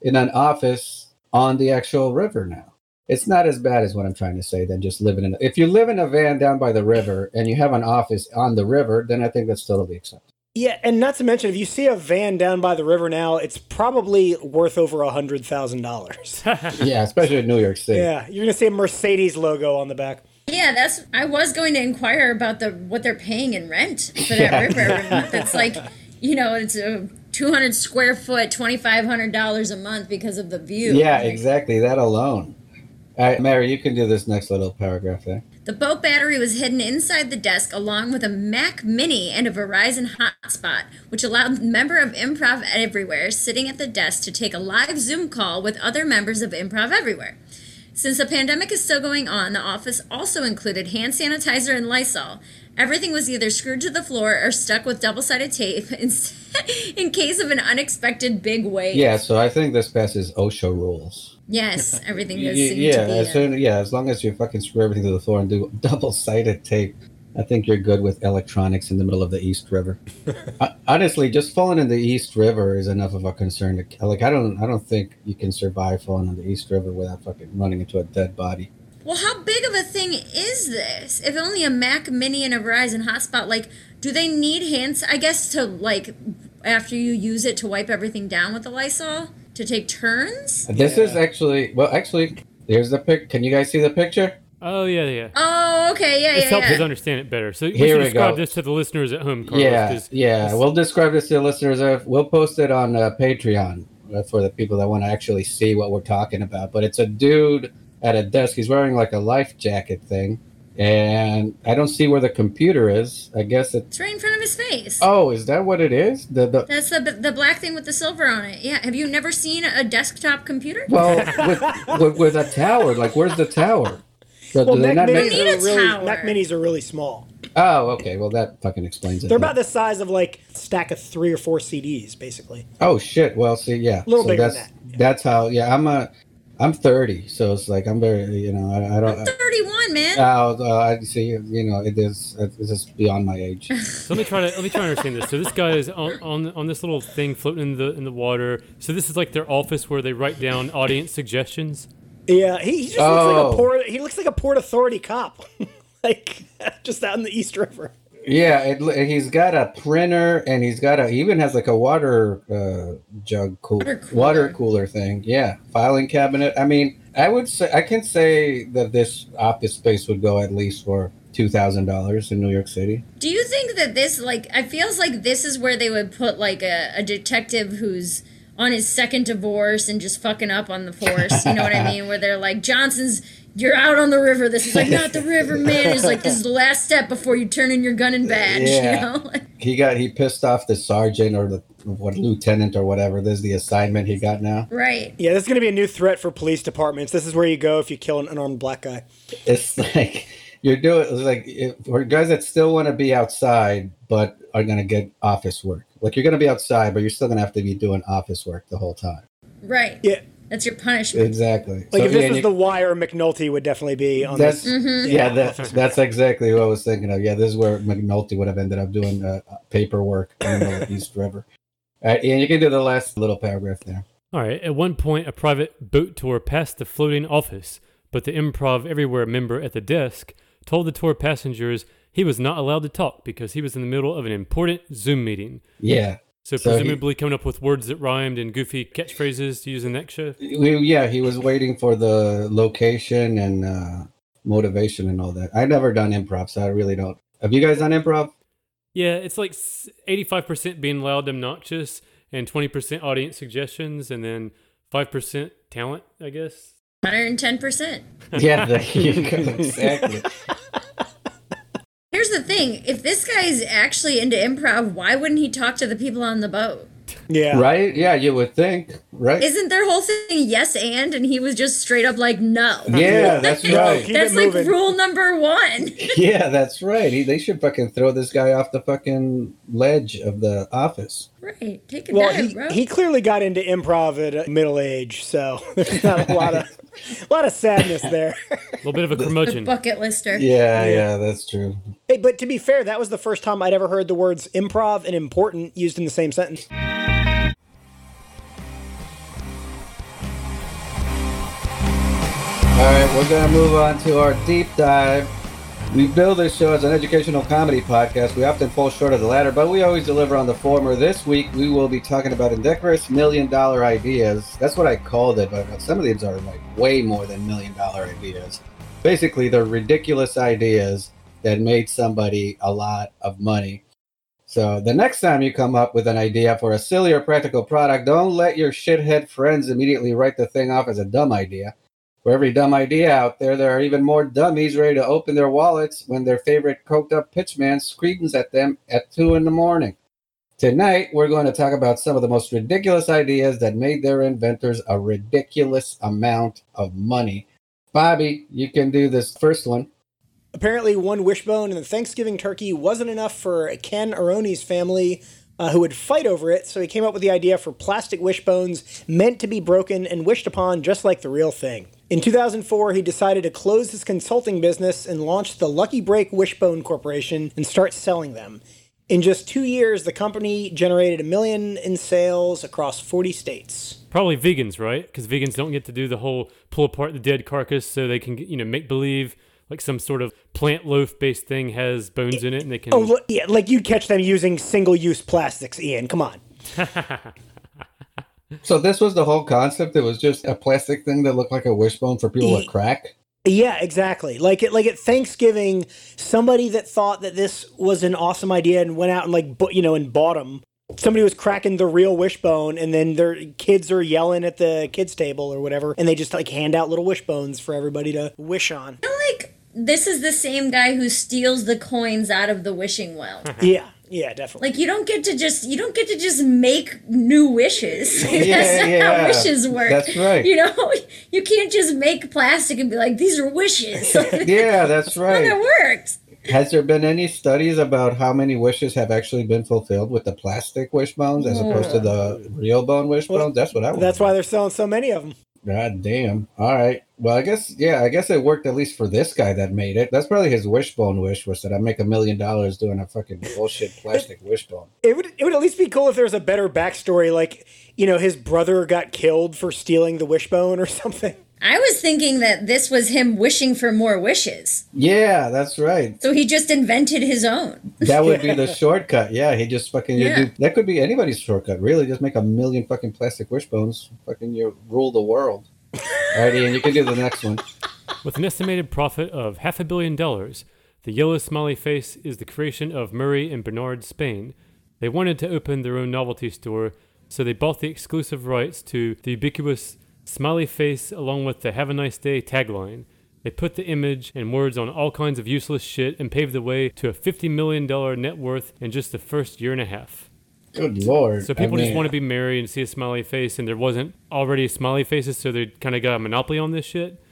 in an office on the actual river now. It's not as bad as what I'm trying to say than just living in. A, if you live in a van down by the river and you have an office on the river, then I think that's totally acceptable. Yeah, and not to mention, if you see a van down by the river now, it's probably worth over a hundred thousand dollars. [laughs] yeah, especially in New York City. Yeah, you're gonna see a Mercedes logo on the back. Yeah, that's. I was going to inquire about the what they're paying in rent for that Yeah. river every month. [laughs] It's like, you know, it's a 200 square foot, $2,500 a month because of the view. Yeah, exactly. That alone. All right, Mary, you can do this next little paragraph there. The boat battery was hidden inside the desk along with a Mac Mini and a Verizon hotspot, which allowed member of Improv Everywhere sitting at the desk to take a live Zoom call with other members of Improv Everywhere. Since the pandemic is still going on, the office also included hand sanitizer and Lysol. Everything was either screwed to the floor or stuck with double sided tape in, [laughs] in case of an unexpected big wave. Yeah, so I think this passes OSHA rules. Yes, [laughs] everything Y- does seem yeah, to be. as uh, soon, yeah, as long as you fucking screw everything to the floor and do [laughs] double-sided tape, I think you're good with electronics in the middle of the East River. [laughs] Uh, honestly, just falling in the East River is enough of a concern. To, like, I don't, I don't think you can survive falling in the East River without fucking running into a dead body. Well, how big of a thing is this? If only a Mac Mini and a Verizon hotspot, like, do they need hands? I guess to like after you use it to wipe everything down with the Lysol to take turns. This is actually, well, actually, here's the pic. Can you guys see the picture? Oh yeah, yeah. Oh, okay, yeah, This yeah, helps us understand it better. So we Here should we describe go. this to the listeners at home, Carlos. yeah, 'cause yeah. this- We'll describe this to the listeners. uh, We'll post it on uh, Patreon uh, for the people that want to actually see what we're talking about. But it's a dude at a desk. He's wearing like a life jacket thing, and I don't see where the computer is. I guess it. It's right in front of his face. Oh, is that what it is? The the. That's the the black thing with the silver on it. Yeah. Have you never seen a desktop computer? Well, with, with with a tower, like where's the tower? So Well, do they Mac not Minis make? need are a really tower. Mac Minis are really small. Oh, okay. Well, that fucking explains it. They're about the size of like a stack of three or four CDs, basically. Oh shit! Well, see, yeah, A Little so bigger that's than that, yeah. that's how. Yeah, I'm a. I'm 30, so it's like I'm very, you know, I, I don't. I'm 31, man. Uh, uh, I see. You know, it is. It's just beyond my age. [laughs] So let me try to let me try to understand this. So this guy is on, on on this little thing floating in the in the water. So this is like their office where they write down audience suggestions. Yeah, he, he just looks like Oh. a port. He looks like a port authority cop, [laughs] like [laughs] just out in the East River. Yeah, it, he's got a printer and he's got a he even has like a water uh, jug cool Water cooler. water cooler thing. Yeah, filing cabinet. I mean, I would say I can say that this office space would go at least for two thousand dollars in New York City. Do you think that this, like, it feels like this is where they would put, like, a, a detective who's on his second divorce and just fucking up on the force? You know what I [laughs] mean? Where they're like, Johnson's, you're out on the river. This is like, not the [laughs] river, man. It's like, this is the last step before you turn in your gun and badge, Yeah. you know? [laughs] He got he pissed off the sergeant or the what lieutenant or whatever. This is the assignment he got now. right. Yeah, this is going to be a new threat for police departments. This is where you go if you kill an unarmed black guy. It's [laughs] like you're doing it's like if, for guys that still want to be outside but are gonna get office work. Like you're gonna be outside, but you're still gonna have to be doing office work the whole time. Right. Yeah, That's your punishment. Exactly. like So, if this yeah, was you- The Wire, McNulty would definitely be on that's this. Mm-hmm. yeah, that's that's exactly what I was thinking of. Yeah, this is where McNulty would have ended up doing uh, uh paperwork in the East River. All right, and you can do the last little paragraph there. All right. At one point, a private boat tour passed the floating office, but the Improv Everywhere member at the desk told the tour passengers he was not allowed to talk because he was in the middle of an important Zoom meeting. Yeah, So, So he- presumably coming up with words that rhymed and goofy catchphrases to use in next show. yeah, he was waiting for the location and uh, motivation and all that. I've never done improv, so I really don't. Have you guys done improv? Yeah, it's like 85% being loud and obnoxious, and 20% audience suggestions, and then 5% talent, I guess. 110%. [laughs] Yeah, there you go. Exactly. Here's the thing if this guy is actually into improv, why wouldn't he talk to the people on the boat? Yeah. Right? Yeah, you would think. Right? Isn't their whole thing yes and? And he was just straight up like, no. yeah, that's right. keep That's it like moving. rule number one. [laughs] Yeah, that's right. He, they should fucking throw this guy off the fucking ledge of the office. Right. Take a Well, dive, he, bro. he clearly got into improv at middle age, so [laughs] there's not a lot of a lot of sadness there. A little bit of a [laughs] curmudgeon. Bucket lister. Yeah, yeah, that's true. hey, but to be fair, that was the first time I'd ever heard the words improv and important used in the same sentence. All right, we're going to move on to our deep dive. We build this show as an educational comedy podcast. We often fall short of the latter, but we always deliver on the former. This week, we will be talking about indecorous million dollar ideas. That's what I called it, but some of these are like way more than million dollar ideas. Basically, they're ridiculous ideas that made somebody a lot of money. So the next time you come up with an idea for a silly or practical product, don't let your shithead friends immediately write the thing off as a dumb idea. For every dumb idea out there, there are even more dummies ready to open their wallets when their favorite coked up pitchman screams at them at 2 in the morning. Tonight, we're going to talk about some of the most ridiculous ideas that made their inventors a ridiculous amount of money. Bobby, you can do this first one. Apparently, one wishbone in the Thanksgiving turkey wasn't enough for Ken Ahroni's family, uh, who would fight over it, so he came up with the idea for plastic wishbones meant to be broken and wished upon just like the real thing. In 2004, he decided to close his consulting business and launch the Lucky Break Wishbone Corporation and start selling them. In just two years, the company generated a million in sales across 40 states. Probably vegans, right? Because vegans don't get to do the whole pull apart the dead carcass so they can, you know, make believe like some sort of plant loaf based thing has bones in it and they can. Oh, yeah, like you'd catch them using single use plastics, Ian. Come on. [laughs] So this was the whole concept. It was just a plastic thing that looked like a wishbone for people to crack. Yeah, exactly. Like it, like at Thanksgiving, somebody that thought that this was an awesome idea and went out and like, bu- you know, and bought them. Somebody was cracking the real wishbone, and then their kids are yelling at the kids' table or whatever, and they just like hand out little wishbones for everybody to wish on. I feel like this is the same guy who steals the coins out of the wishing well. yeah, yeah, definitely. Like you don't get to just you don't get to just make new wishes. [laughs] That's Yeah, not yeah. how wishes work. That's right. You know, [laughs] you can't just make plastic and be like, these are wishes. [laughs] Yeah, that's That's not how right. it works. Has there been any studies about how many wishes have actually been fulfilled with the plastic wishbones as opposed to the real bone wishbones? That's what I want. That's why they're selling so many of them. God damn. All right. Well, I guess yeah. I guess it worked at least for this guy that made it. That's probably his wishbone wish was that I make a million dollars doing a fucking bullshit [laughs] plastic wishbone. It would it would at least be cool if there was a better backstory, like you know his brother got killed for stealing the wishbone or [laughs] something. I was thinking that this was him wishing for more wishes. Yeah, that's right. So he just invented his own. That would be the [laughs] shortcut. Yeah, he just fucking Yeah. do, that could be anybody's shortcut. Really, just make a million fucking plastic wishbones. Fucking you rule the world. All right, and you can do the next one. With an estimated profit of half a billion dollars, the yellow smiley face is the creation of Murray and Bernard Spain. They wanted to open their own novelty store, so they bought the exclusive rights to the ubiquitous smiley face along with the Have a Nice Day tagline. They put the image and words on all kinds of useless shit and paved the way to a $50 million net worth in just the first year and a half. Good lord. So people just want to be merry and see a smiley face, and there wasn't already smiley faces, so they kind of got a monopoly on this shit.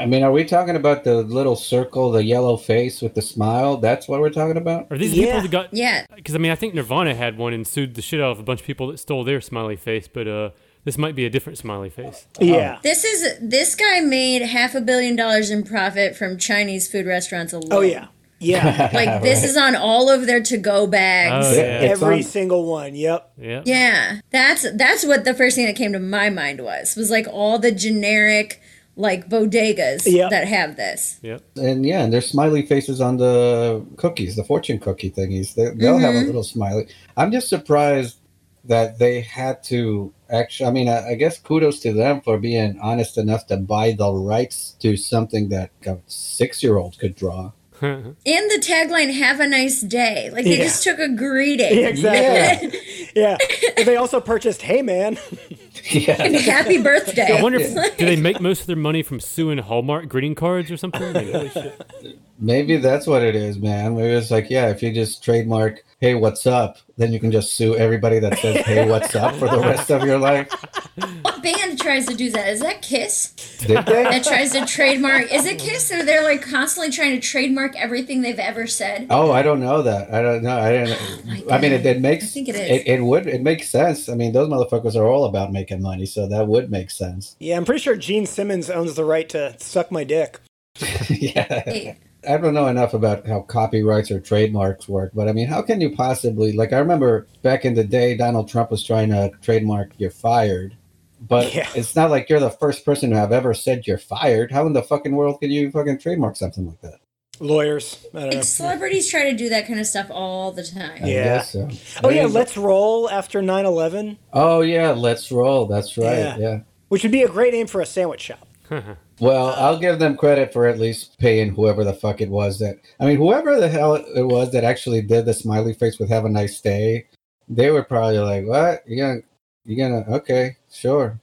I mean, are we talking about the little circle, the yellow face with the smile? That's what we're talking about. Are these Yeah. people that got Yeah. Because I mean, I think Nirvana had one and sued the shit out of a bunch of people that stole their smiley face, but uh, this might be a different smiley face. Yeah. Oh. This is this guy made half a billion dollars in profit from Chinese food restaurants alone. Oh yeah. Yeah. [laughs] Like [laughs] this is on all of their to-go bags. Oh, yeah. Every on- single one. Yep. Yeah. Yeah, that's that's what the first thing that came to my mind was was like all the generic like bodegas Yep. that have this. Yep. And yeah, and there's smiley faces on the cookies, the fortune cookie thingies. They, they'll have a mm-hmm. little smiley. I'm just surprised that they had to actually. I mean, I, I guess kudos to them for being honest enough to buy the rights to something that a six year old could draw. [laughs] And the tagline "Have a nice day." Like they Yeah. just took a greeting. Yeah, exactly. [laughs] Yeah. But they also purchased Hey Man. [laughs] yeah. Happy birthday. I wonder if do they make most of their money from suing Hallmark greeting cards or something? Like, holy shit. Maybe that's what it is, man. Maybe it's like, yeah, if you just trademark, hey, what's up, then you can just sue everybody that says, hey, what's up for the rest of your life. What band tries to do that? Is that Kiss? Did they? That tries to trademark? Is it Kiss? Or they're like constantly trying to trademark everything they've ever said? Oh, I don't know that. I don't know. I don't. Oh I mean, it, it makes. I think it is. It, it would. It makes sense. I mean, those motherfuckers are all about making money, so that would make sense. Yeah, I'm pretty sure Gene Simmons owns the right to suck my dick. [laughs] yeah. Hey, I don't know enough about how copyrights or trademarks work, but I mean, how can you possibly like? I remember back in the day, Donald Trump was trying to trademark "you're fired," but Yeah. it's not like you're the first person to have ever said you're fired. How in the fucking world can you fucking trademark something like that? Lawyers. I don't know. celebrities try to do that kind of stuff all the time. Yeah. so. Oh yeah, let's roll after 9/11, Oh yeah, let's roll. That's right. Yeah. yeah. which would be a great name for a sandwich shop. [laughs] Well, I'll give them credit for at least paying whoever the fuck it was that. I mean, whoever the hell it was that actually did the smiley face with "Have a nice day," they were probably like, "What? You gonna? You gonna? Okay, sure,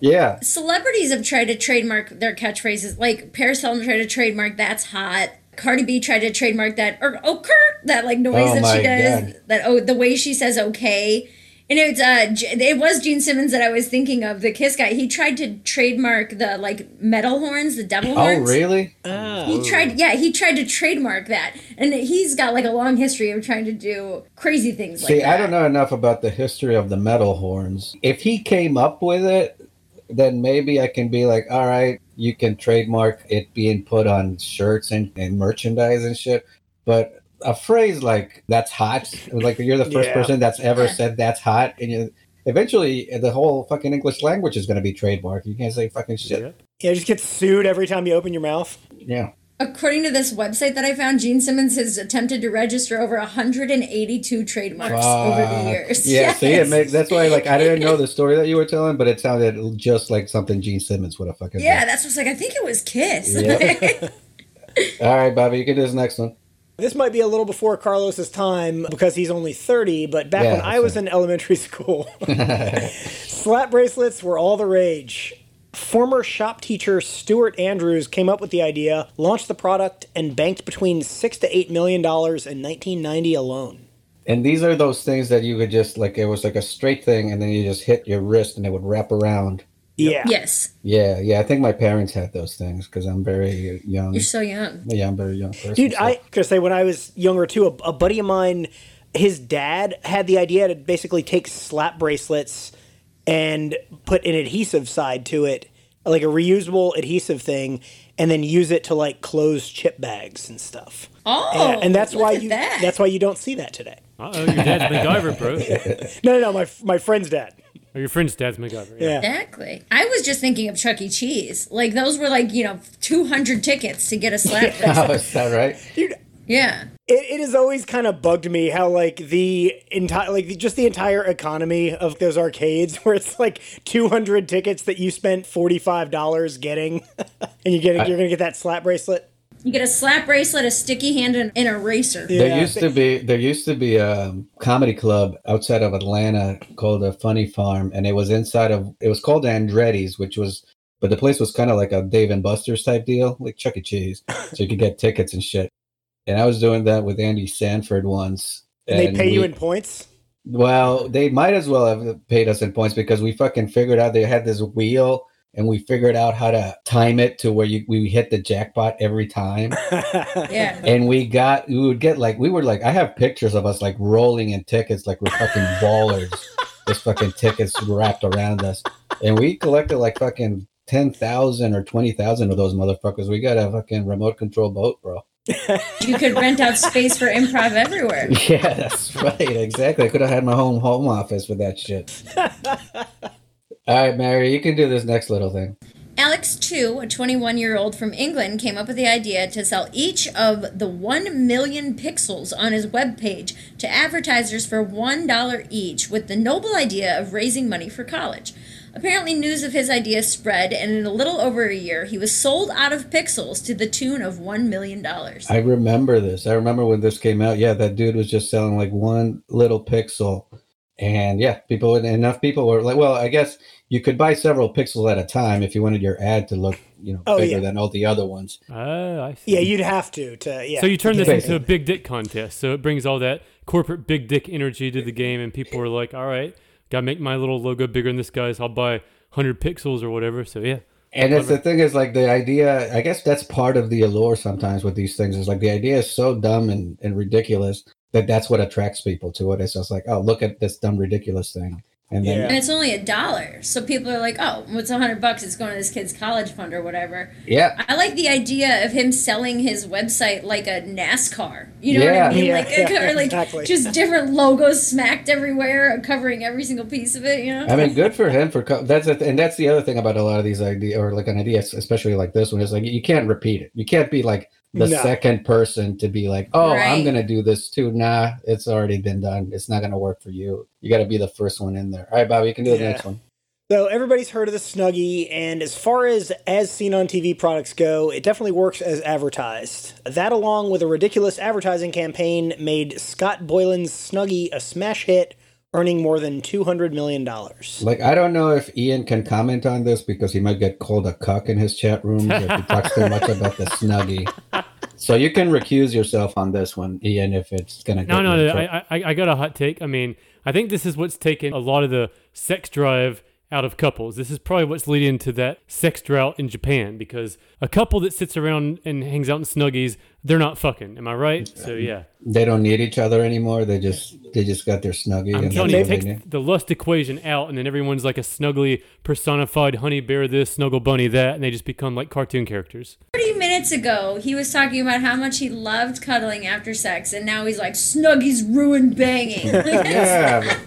yeah." celebrities have tried to trademark their catchphrases. Like Paris Hilton tried to trademark "That's hot." Cardi B tried to trademark that, or oh, Kurt, that like noise Oh that she does. God. That oh, the way she says "okay." And it's uh, it was Gene Simmons that I was thinking of, the Kiss guy. He tried to trademark the like metal horns, the devil horns. Oh, horns. really? He tried, yeah, he tried to trademark that, and he's got like a long history of trying to do crazy things like See, that. I don't know enough about the history of the metal horns. If he came up with it, then maybe I can be like, all right, you can trademark it being put on shirts and, and merchandise and shit. But a phrase like "that's hot," like you're the first Yeah. person that's ever said "that's hot," and you, eventually the whole fucking English language is going to be trademarked. You can't say fucking shit. Yeah. Yeah, just get sued every time you open your mouth. Yeah. According to this website that I found, Gene Simmons has attempted to register over 182 trademarks over the years. Yeah, see, it Yes. makes that's why like I didn't know the story that you were telling, but it sounded just like something Gene Simmons would have fucking. Yeah, done. that's what's like. I think it was Kiss. Yeah. [laughs] All right, Bobby, you can do this next one. This might be a little before Carlos's time because he's only 30, but back Yeah, when I was right. in elementary [laughs] school, [laughs] slap bracelets were all the rage. Former shop teacher Stuart Andrews came up with the idea, launched the product, and banked between six to eight million dollars in 1990 alone. And these are those things that you could just like it was like a straight thing, and then you just hit your wrist, and it would wrap around. Yeah. yes, Yeah, yeah. I think my parents had those things because I'm very young. you're so young. Yeah, I'm very young person. Dude, so- I could say when I was younger too, a, a buddy of mine, his dad had the idea to basically take slap bracelets and put an adhesive side to it, like a reusable adhesive thing, and then use it to like close chip bags and stuff. Oh, and, and that's look why at you that. that's why you don't see that today. Uh oh, your dad's MacGyver, bro. [laughs] No, no, no, my my friend's dad. Or your friend's dad's MacGyver. Yeah. Exactly. I was just thinking of Chuck E. Cheese. Like those were like you know two hundred tickets to get a slap [laughs] Oh, bracelet. is that right? Dude, yeah. It, it has always kind of bugged me how like the entire like the, just the entire economy of those arcades [laughs] where it's like 200 tickets that you spent $45 getting [laughs] and you get you're going to get that slap bracelet. You get a slap bracelet, a sticky hand, and an eraser. Yeah. There used to be there used to be a comedy club outside of Atlanta called a Funny Farm, and it was inside of it was called Andretti's, which was but the place was kind of like a Dave and Buster's type deal, like Chuck E. Cheese, so you could get tickets and shit. And I was doing that with Andy Sanford once. And they pay you in points. Well, they might as well have paid us in points because we fucking figured out they had this wheel and we figured out how to time it to where you we hit the jackpot every time. [laughs] Yeah. and we got we would get like we were like I have pictures of us like rolling in tickets like we're fucking [laughs] ballers. There's fucking tickets wrapped around us. And we collected like fucking ten thousand or twenty thousand of those motherfuckers. We got a fucking remote control boat, bro. You could rent out space for improv everywhere. [laughs] Yeah, that's right. Exactly. I could have had my home home office with that shit. All right, Mary, you can do this next little thing. Alex Tew, a 21 year old from England, came up with the idea to sell each of the 1 million pixels on his webpage to advertisers for $1 each, with the noble idea of raising money for college. Apparently, news of his idea spread, and in a little over a year, he was sold out of pixels to the tune of $1 million. I remember this. I remember when this came out. Yeah, that dude was just selling like one little pixel. And yeah, people enough people were like, well, I guess you could buy several pixels at a time if you wanted your ad to look, you know, Oh, bigger yeah. than all the other ones. Oh, I see. yeah, you'd have to to yeah. So you turn this into a big dick contest. So it brings all that corporate big dick energy to the game, and people are like, "All right, gotta make my little logo bigger than this guy's. I'll buy 100 pixels or whatever." So yeah, And it's the thing is like the idea, I guess that's part of the allure sometimes with these things is like the idea is so dumb and, and ridiculous that that's what attracts people to it. It's just like, oh, look at this dumb, ridiculous thing. And then, Yeah. And it's only a dollar. So people are like, oh, what's a hundred bucks? It's going to this kid's college fund or whatever. yeah, I like the idea of him selling his website like a NASCAR. You know what I mean? Yeah, like, yeah, or like exactly. just different logos smacked everywhere, covering every single piece of it. You know? I mean, good for him for co- that's a, and that's the other thing about a lot of these ideas or like an idea, especially like this one is like you can't repeat it. You can't be like the No. second person to be like, oh, I'm gonna do this too. Nah, it's already been done. It's not gonna work for you. You got to be the first one in there. All right, Bobby, you can do the next one. So everybody's heard of the Snuggie, and as far as as seen on TV products go, it definitely works as advertised. That, along with a ridiculous advertising campaign, made Scott Boilen's Snuggie a smash hit, earning more than two hundred million dollars. Like, I don't know if Ian can comment on this because he might get called a cuck in his chat room if he talks too much about the snuggie. So you can recuse yourself on this one, Ian, if it's gonna. no, get no, you no. I, I, I got a hot take. I mean, I think this is what's taken a lot of the sex drive out of couples. This is probably what's leading to that sex drought in Japan because a couple that sits around and hangs out in snuggies, they're not fucking. Am I right? So yeah. they don't need each other anymore. They just they just got their snuggie. I'm and telling you, it all they takes the lust equation out, and then everyone's like a snuggly personified honey bear this, snuggle bunny that, and they just become like cartoon characters. 30 minutes ago, he was talking about how much he loved cuddling after sex, and now he's like, Snuggies ruined banging. [laughs] Yeah,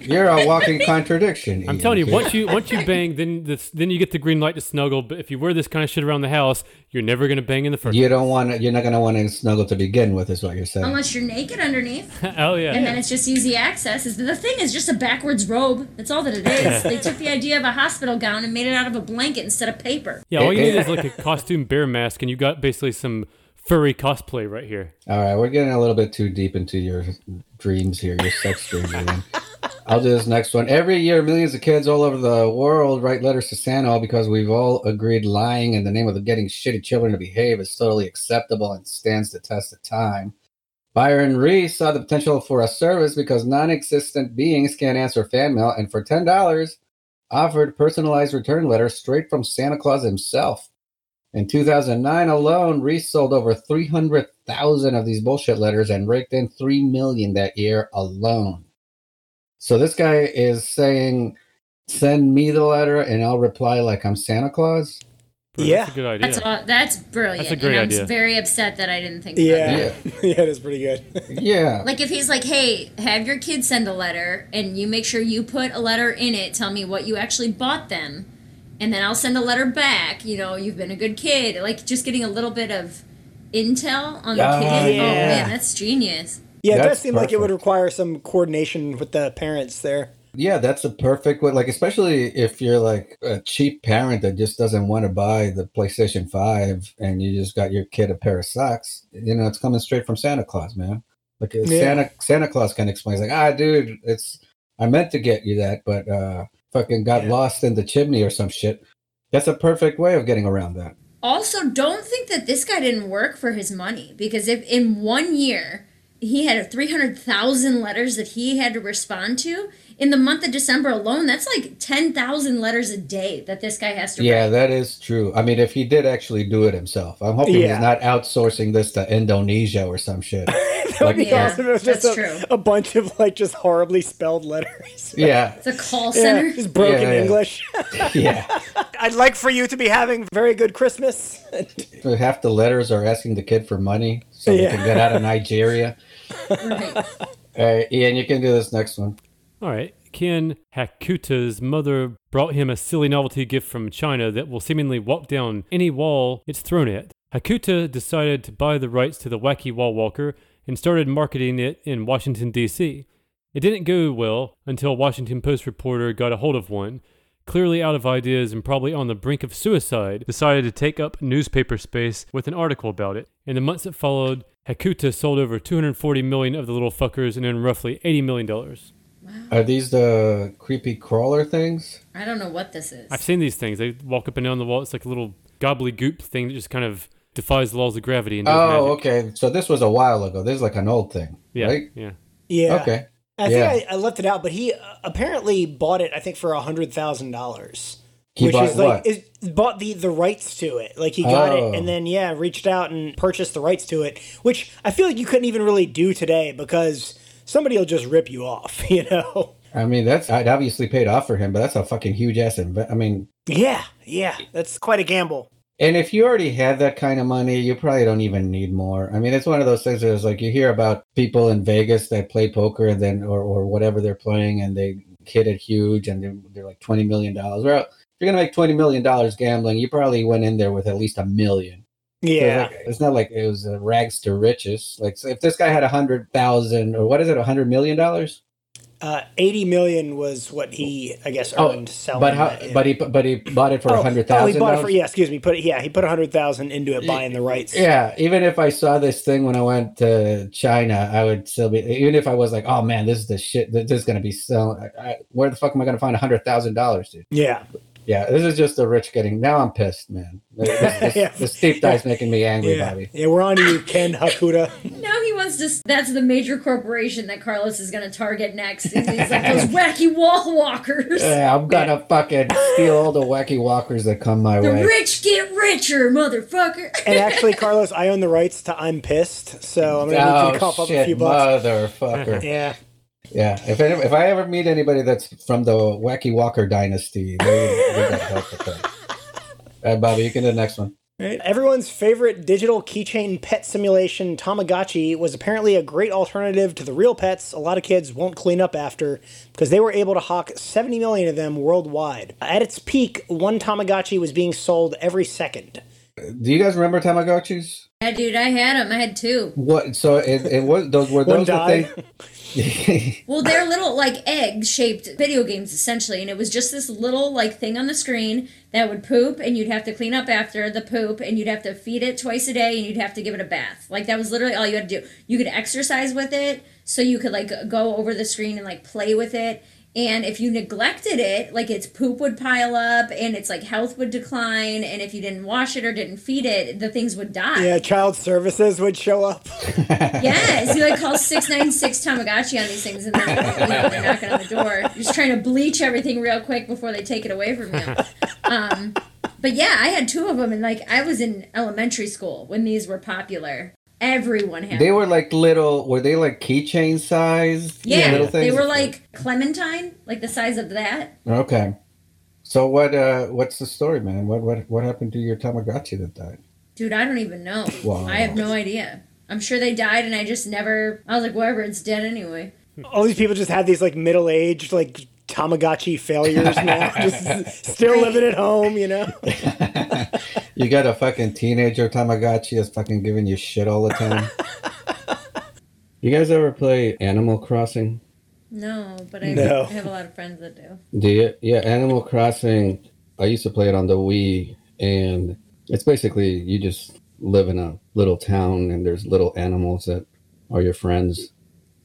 you're a walking contradiction. I'm Ian, telling you, once you once you bang, then this, then you get the green light to snuggle. But if you wear this kind of shit around the house, you're never gonna bang in the first. you don't want to, you're not gonna want to snuggle to begin with, is what you're saying. Unless you're naked underneath. [laughs] oh yeah. And then it's just easy access. Is The thing is just a backwards robe. That's all that it is. [laughs] they took the idea of a hospital gown and made it out of a blanket instead of paper. yeah, all you need [laughs] is like a costume bear mask, and you got basically some furry cosplay right here. All right, we're getting a little bit too deep into your dreams here, your sex dreams. I'll do this next one. Every year, millions of kids all over the world write letters to Santa because we've all agreed lying in the name of getting shitty children to behave is totally acceptable and stands the test of time. Byron Reese saw the potential for a service because non-existent beings can't answer fan mail, and for ten dollars, offered personalized return letters straight from Santa Claus himself. In 2009 alone, Reese sold over 300,000 of these bullshit letters and raked in 3 million that year alone. So this guy is saying send me the letter and I'll reply like I'm Santa Claus. Yeah. That's a good idea. That's all, that's brilliant. That's a great and I'm idea. very upset that I didn't think about Yeah, that. [laughs] yeah, it is pretty good. [laughs] Yeah. Like if he's like, "Hey, have your kids send a letter, and you make sure you put a letter in it. Tell me what you actually bought them, and then I'll send a letter back. You know, you've been a good kid. Like just getting a little bit of intel on the kid. yeah. Oh man, that's genius. Yeah, it does That's seem like it would require some coordination with the parents there. Yeah, that's a perfect way. Like, especially if you're like a cheap parent that just doesn't want to buy the PlayStation 5 and you just got your kid a pair of socks, you know, it's coming straight from Santa Claus, man. Like, Yeah. Santa Santa Claus can explain, it's like, ah, dude, it's, I meant to get you that, but uh, fucking got Yeah. lost in the chimney or some shit. That's a perfect way of getting around that. Also, don't think that this guy didn't work for his money because if in one year he had 300,000 letters that he had to respond to, in the month of December alone, that's like 10,000 letters a day that this guy has to Yeah, write. that is true. I mean, if he did actually do it himself, I'm hoping Yeah. he's not outsourcing this to Indonesia or some shit. [laughs] That would be Yeah, awesome. It was just that's a, true. a bunch of like just horribly spelled letters. [laughs] yeah, It's a call Yeah, center. just broken Yeah, yeah. English. [laughs] yeah. I'd like for you to be having very good Christmas. half the letters are asking the kid for money so they Yeah. can get out of Nigeria. Right. All right, Ian, you can do this next one. All right. Ken Hakuta's mother brought him a silly novelty gift from China that will seemingly walk down any wall it's thrown at. Hakuta decided to buy the rights to the wacky wall walker and started marketing it in Washington, D.C. It didn't go well until Washington Post reporter got a hold of one, clearly out of ideas and probably on the brink of suicide, decided to take up newspaper space with an article about it. In the months that followed, Hakuta sold over 240 million of the little fuckers and earned roughly 80 million dollars. Are these the creepy crawler things? I don't know what this is. I've seen these things. They walk up and down the wall. It's like a little gobbly goop thing that just kind of defies the laws of gravity. And Oh, magic. okay. So this was a while ago. This is like an old thing, Yeah, right? yeah. Yeah. Okay. I Yeah. think I, I left it out, but he uh, apparently bought it. I think for a hundred thousand dollars, He which bought is like what? is bought the the rights to it. Like he got Oh. it, and then yeah, reached out and purchased the rights to it. Which I feel like you couldn't even really do today because somebody will just rip you off. [laughs] You know. I mean, that's it obviously paid off for him, but that's a fucking huge ass investment. I mean, Yeah, yeah, that's quite a gamble. and if you already had that kind of money, you probably don't even need more. I mean, it's one of those things. It's like you hear about people in Vegas that play poker and then or or whatever they're playing, and they hit it huge, and they're, they're like twenty million dollars. Well, if you're gonna make twenty million dollars gambling, you probably went in there with at least a million. Yeah, like, it's not like it was rags to riches. Like so if this guy had a hundred thousand or what is it, a hundred million dollars? uh, eighty million was what he, I guess, Oh, earned selling. But how? But he but he bought it for a oh, hundred oh, he bought it for yeah. Excuse me. Put it, yeah, he put a hundred thousand into it, buying the rights. Yeah, even if I saw this thing when I went to China, I would still be. Even if I was like, "Oh man, this is the shit. This is gonna be selling." I, I, where the fuck am I gonna find a hundred thousand dollars, dude? yeah. Yeah, this is just the rich getting. Now I'm pissed, man. This, this, [laughs] Yeah. this deep dive's making me angry, Yeah, Bobby. yeah, we're on to you, Ken Hakuta. [laughs] now he wants to. That's the major corporation that Carlos is going to target next. Is these like those [laughs] wacky wall walkers. Yeah, I'm gonna fucking steal all the wacky walkers that come my the way. The rich get richer, motherfucker. And actually, Carlos, I own the rights to "I'm Pissed," so I'm gonna need you to oh, cough oh up a few bucks. motherfucker! Yeah, Yeah, if any, if I ever meet anybody that's from the Wacky Walker dynasty, they, they got help with that. All right, [laughs] uh, Bobby, you can do the next one. Right. Everyone's favorite digital keychain pet simulation, Tamagotchi, was apparently a great alternative to the real pets a lot of kids won't clean up after because they were able to hawk 70 million of them worldwide. At its peak, one Tamagotchi was being sold every second. Do you guys remember Tamagotchis? yeah, dude, I had them. I had two. What? So it, it was those were those the died. [laughs] Well, they're little like egg shaped video games essentially, and it was just this little like thing on the screen that would poop, and you'd have to clean up after the poop, and you'd have to feed it twice a day, and you'd have to give it a bath. Like that was literally all you had to do. You could exercise with it, so you could like go over the screen and like play with it. And if you neglected it, like its poop would pile up and its like health would decline. And if you didn't wash it or didn't feed it, the things would die. Yeah, child services would show up. [laughs] Yes, you like call six nine six Tamagotchi on these things, and then you know, they're [laughs] knocking on the door, You're just trying to bleach everything real quick before they take it away from you. Um, but yeah, I had two of them, and like I was in elementary school when these were popular. Everyone had. They were like little. Were they like keychain sized? yeah, little they were like clementine, like the size of that. Okay. So what? uh What's the story, man? What what what happened to your Tamagotchi that died? Dude, I don't even know. Wow. I have no idea. I'm sure they died, and I just never. I was like, whatever, it's dead anyway. All these people just had these like middle aged like Tamagotchi failures [laughs] now, just still living at home, you know. [laughs] You got a fucking teenager Tamagotchi that's fucking giving you shit all the time. [laughs] you guys ever play Animal Crossing? No, but I, No. I have a lot of friends that do. Do you? Yeah, Animal Crossing. I used to play it on the Wii, and it's basically you just live in a little town, and there's little animals that are your friends,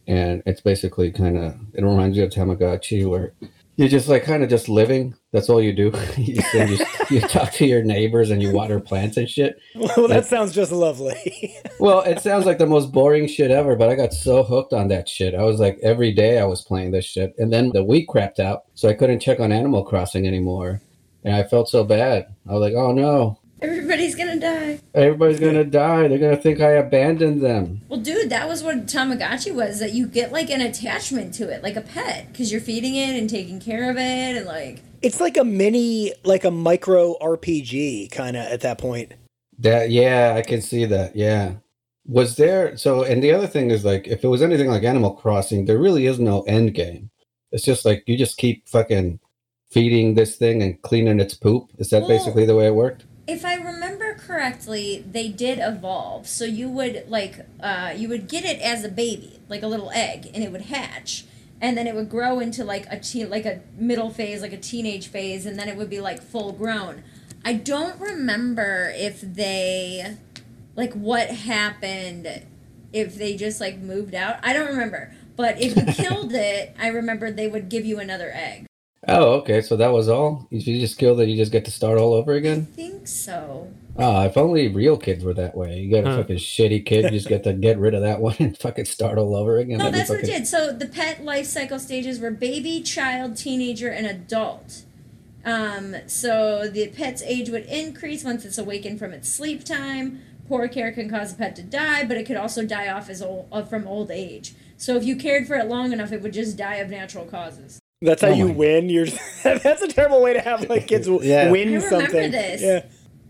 and it's basically kind of it reminds you of Tamagotchi, where you're just like kind of just living. That's all you do. [laughs] you, you, you talk to your neighbors and you water plants and shit. [laughs] Well, that sounds just lovely. [laughs] Well, it sounds like the most boring shit ever, but I got so hooked on that shit. I was like, every day I was playing this shit. And then the Wii crapped out, so I couldn't check on Animal Crossing anymore. And I felt so bad. I was like, oh no, Everybody's gonna die. everybody's gonna die. They're gonna think I abandoned them. Well, dude, that was what Tamagotchi was. That you get like an attachment to it, like a pet, because you're feeding it and taking care of it, and like. it's like a mini, like a micro RPG kind of at that point. That, yeah, I can see that. Yeah. Was there, so, and the other thing is like, if it was anything like Animal Crossing, there really is no end game. It's just like, you just keep fucking feeding this thing and cleaning its poop. Is that Well- basically the way it worked? If I remember correctly, they did evolve. So you would like uh, you would get it as a baby, like a little egg, and it would hatch, and then it would grow into like a teen, like a middle phase, like a teenage phase, and then it would be like full grown. I don't remember if they, like, what happened, if they just like moved out. I don't remember. But if you [laughs] killed it, I remember they would give you another egg. Oh, okay. So that was all. If you just kill it, you just get to start all over again. I think so. Ah, if only real kids were that way. You got a Huh. fucking shitty kid, you just get to get rid of that one and fucking start all over again. No, That'd be that's what it fucking- did. So the pet life cycle stages were baby, child, teenager, and adult. Um, so the pet's age would increase once it's awakened from its sleep time. Poor care can cause a pet to die, but it could also die off as old, uh, from old age. So if you cared for it long enough, it would just die of natural causes. That's how Oh you win. You're [laughs] that's a terrible way to have like kids w- [laughs] Yeah. win I remember something. this. Yeah.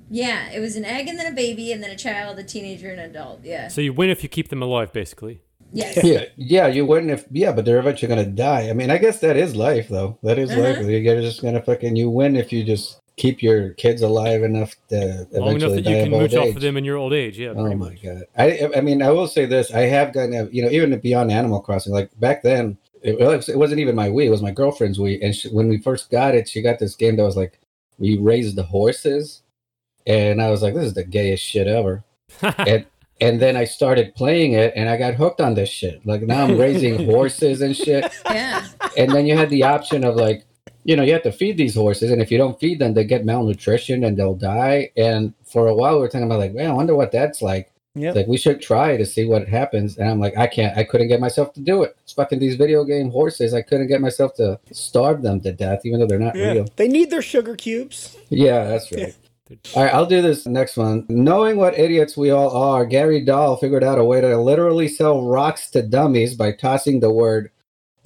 Yeah, it was an egg and then a baby and then a child, a teenager, and an adult. Yeah. So you win if you keep them alive, basically. Yes. [laughs] Yeah, yeah, you wouldn't if yeah, but they're eventually gonna die. I mean, I guess that is life though. That is Uh-huh. life. You're just gonna fucking you win if you just keep your kids alive enough to Long enough eventually that die you of can old mooch off of them in your old age. Yeah. Oh my much. god! I I mean, I will say this: I have gotten you know even beyond Animal Crossing. Like back then, it, was- it wasn't even my Wii; it was my girlfriend's Wii. And she, when we first got it, she got this game that was like we raised the horses, and I was like, this is the gayest shit ever. [laughs] and and then I started playing it, and I got hooked on this shit. Like now I'm raising [laughs] horses and shit. Yeah. And then you had the option of like, you know, you have to feed these horses, and if you don't feed them, they get malnutrition and they'll die. And for a while, we were talking about like, man, I wonder what that's like. Yeah. Like we should try to see what happens. And I'm like, I can't. I couldn't get myself to do it. It's fucking these video game horses. I couldn't get myself to starve them to death, even though they're not Yeah. real. They need their sugar cubes. Yeah, that's right. [laughs] All right, I'll do this next one. Knowing what idiots we all are, Gary Dahl figured out a way to literally sell rocks to dummies by tossing the word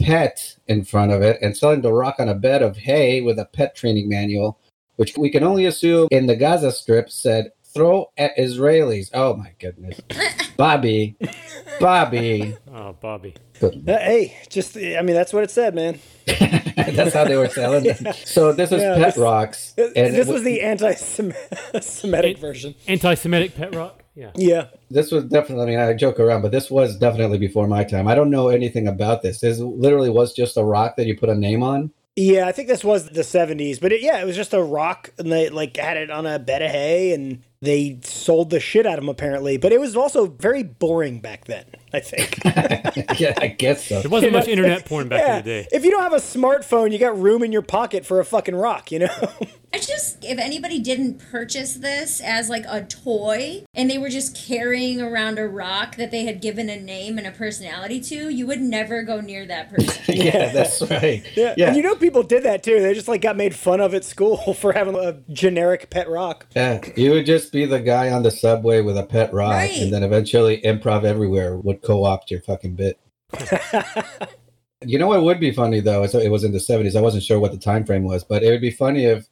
pet in front of it and selling the rock on a bed of hay with a pet training manual, which we can only assume in the Gaza Strip said, throw at Israelis. Oh my goodness. Bobby, Bobby. Oh, Bobby. Uh, hey, just I mean that's what it said, man. [laughs] That's how they were selling them. So this is Yeah, pet this- rocks. this it was the anti-Semitic It- version. Anti-Semitic pet rock. Yeah. Yeah. this was definitely. I mean, I joke around, but this was definitely before my time. I don't know anything about this. This literally was just a rock that you put a name on. Yeah, I think this was the 70s, but it, yeah, it was just a rock and they like had it on a bed of hay and they sold the shit out of them apparently, but it was also very boring back then. I think. [laughs] yeah, I guess so. There wasn't much internet [laughs] porn back in the day. If you don't have a smartphone, you got room in your pocket for a fucking rock, you know? [laughs] I just, if anybody didn't purchase this as like a toy and they were just carrying around a rock that they had given a name and a personality to, you would never go near that person. yeah, that's right. yeah. Yeah. And you know people did that too. They just like got made fun of at school for having a generic pet rock. Yeah, you would just be the guy on the subway with a pet rock, Right. and then eventually improv everywhere would co-opt your fucking bit. [laughs] you know what would be funny though? It was in the seventies. I wasn't sure what the time frame was, but it would be funny if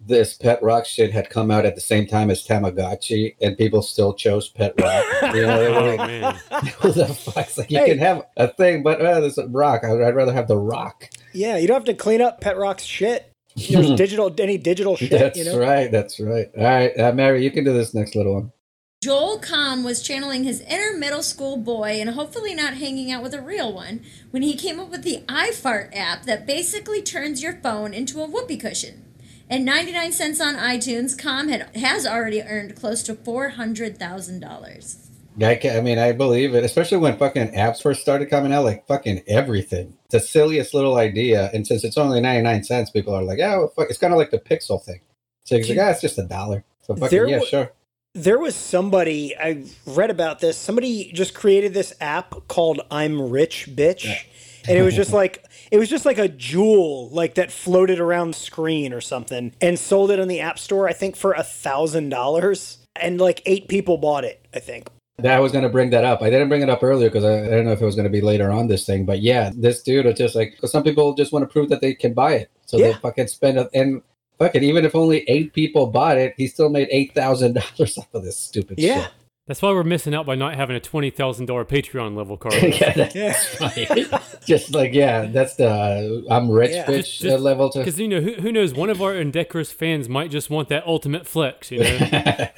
this pet rock shit had come out at the same time as Tamagotchi, and people still chose pet rock. [laughs] You know, they were Oh like, man. [laughs] The fuck?" Like you Hey. can have a thing, but uh, there's a rock. I'd, I'd rather have the rock. Yeah, you don't have to clean up pet rock's shit. There's digital any digital shit, That's you know? right. That's right. All right, uh, Mary, you can do this next little one. Joel Comm was channeling his inner middle school boy and hopefully not hanging out with a real one when he came up with the iFart app that basically turns your phone into a whoopee cushion. At 99 cents on iTunes, Comm had, has already earned close to $400,000. Yeah, I, ca- I mean, I believe it, especially when fucking apps first started coming out, like fucking everything. It's the silliest little idea. And since it's only 99 cents, people are like, yeah, well, fuck. It's kind of like the Pixel thing. So it's like, ah, it's just a dollar. So fucking, There yeah, wa- sure. There was somebody I read about this. Somebody just created this app called I'm Rich Bitch. And it was just like it was just like a jewel like that floated around the screen or something and sold it on the app store, I think for a thousand dollars. And like eight people bought it, I think. That I was going to bring that up. I didn't bring it up earlier because I, I don't know if it was going to be later on this thing. But yeah, this dude was just like, because some people just want to prove that they can buy it. So they Yeah. fucking spend it. And fuck it, even if only eight people bought it, he still made $8,000 [laughs] off of this stupid Yeah. shit. That's why we're missing out by not having a twenty thousand dollar Patreon level card. [laughs] yeah, that's Yeah. right. just like yeah, that's the I'm rich Yeah. bitch Just- just- uh, level to. Because you know who, who knows, one of our indecorous fans might just want that ultimate flex. You know. [laughs]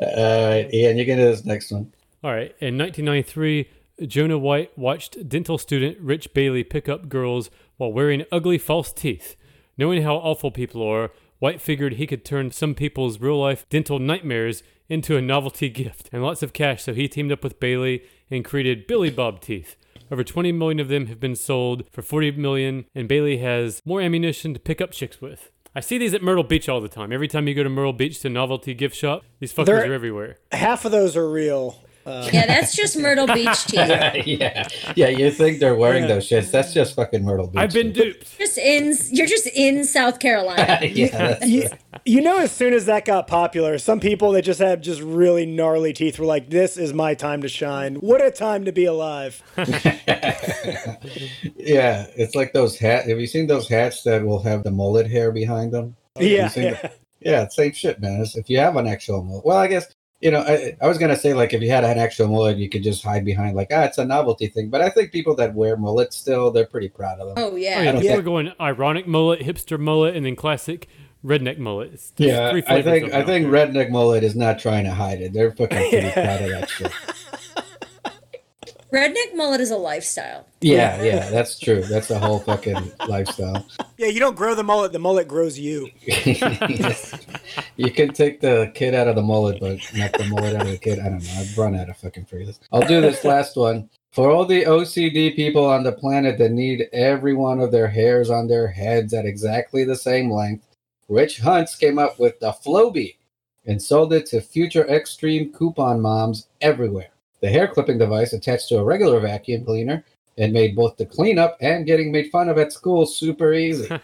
All right, Ian, you can do this next one. All right. In 1993, Jonah White watched dental student Rich Bailey pick up girls while wearing ugly false teeth. Knowing how awful people are, White figured he could turn some people's real life dental nightmares into a novelty [laughs] gift and lots of cash, so he teamed up with Bailey and created Billy Bob teeth. Over 20 million of them have been sold for 40 million, and Bailey has more ammunition to pick up chicks with. I see these at Myrtle Beach all the time. Every time you go to Myrtle Beach to a novelty gift shop, these fuckers They're- are everywhere. Half of those are real. Yeah, that's just Myrtle Beach [laughs] teeth. yeah, yeah, you think they're wearing Yeah. those shits? That's just fucking Myrtle Beach. I've been shit. duped. Just in, you're just in South Carolina. [laughs] yeah, [laughs] that's You, you know, as soon as that got popular, some people that just had just really gnarly teeth were like, "This is my time to shine. What a time to be alive!" yeah. It's like those hats. Have you seen those hats that will have the mullet hair behind them? yeah, yeah. the- Yeah, same shit, man. It's- if you have an actual mullet, well, I guess you know. I, I was gonna say like if you had an actual mullet, you could just hide behind like ah, it's a novelty thing. But I think people that wear mullets still, they're pretty proud of them. Oh, Oh, yeah. people think... are going ironic mullet, hipster mullet, and then classic redneck mullet. There's Yeah, I think I think there. redneck mullet is not trying to hide it. They're fucking pretty [laughs] proud of that shit. Redneck mullet is a lifestyle. Yeah, yeah, that's true. That's the whole fucking [laughs] lifestyle. Yeah, you don't grow the mullet; the mullet grows you. [laughs] [laughs] you can take the kid out of the mullet, but not the mullet out of the kid. I don't know. I've run out of fucking phrases. I'll do this last one. For all the OCD people on the planet that need every one of their hairs on their heads at exactly the same length, Rick Hunts came up with the Flowbee and sold it to future extreme coupon moms everywhere. The hair clipping device attached to a regular vacuum cleaner and made both the cleanup and getting made fun of at school super easy. [laughs]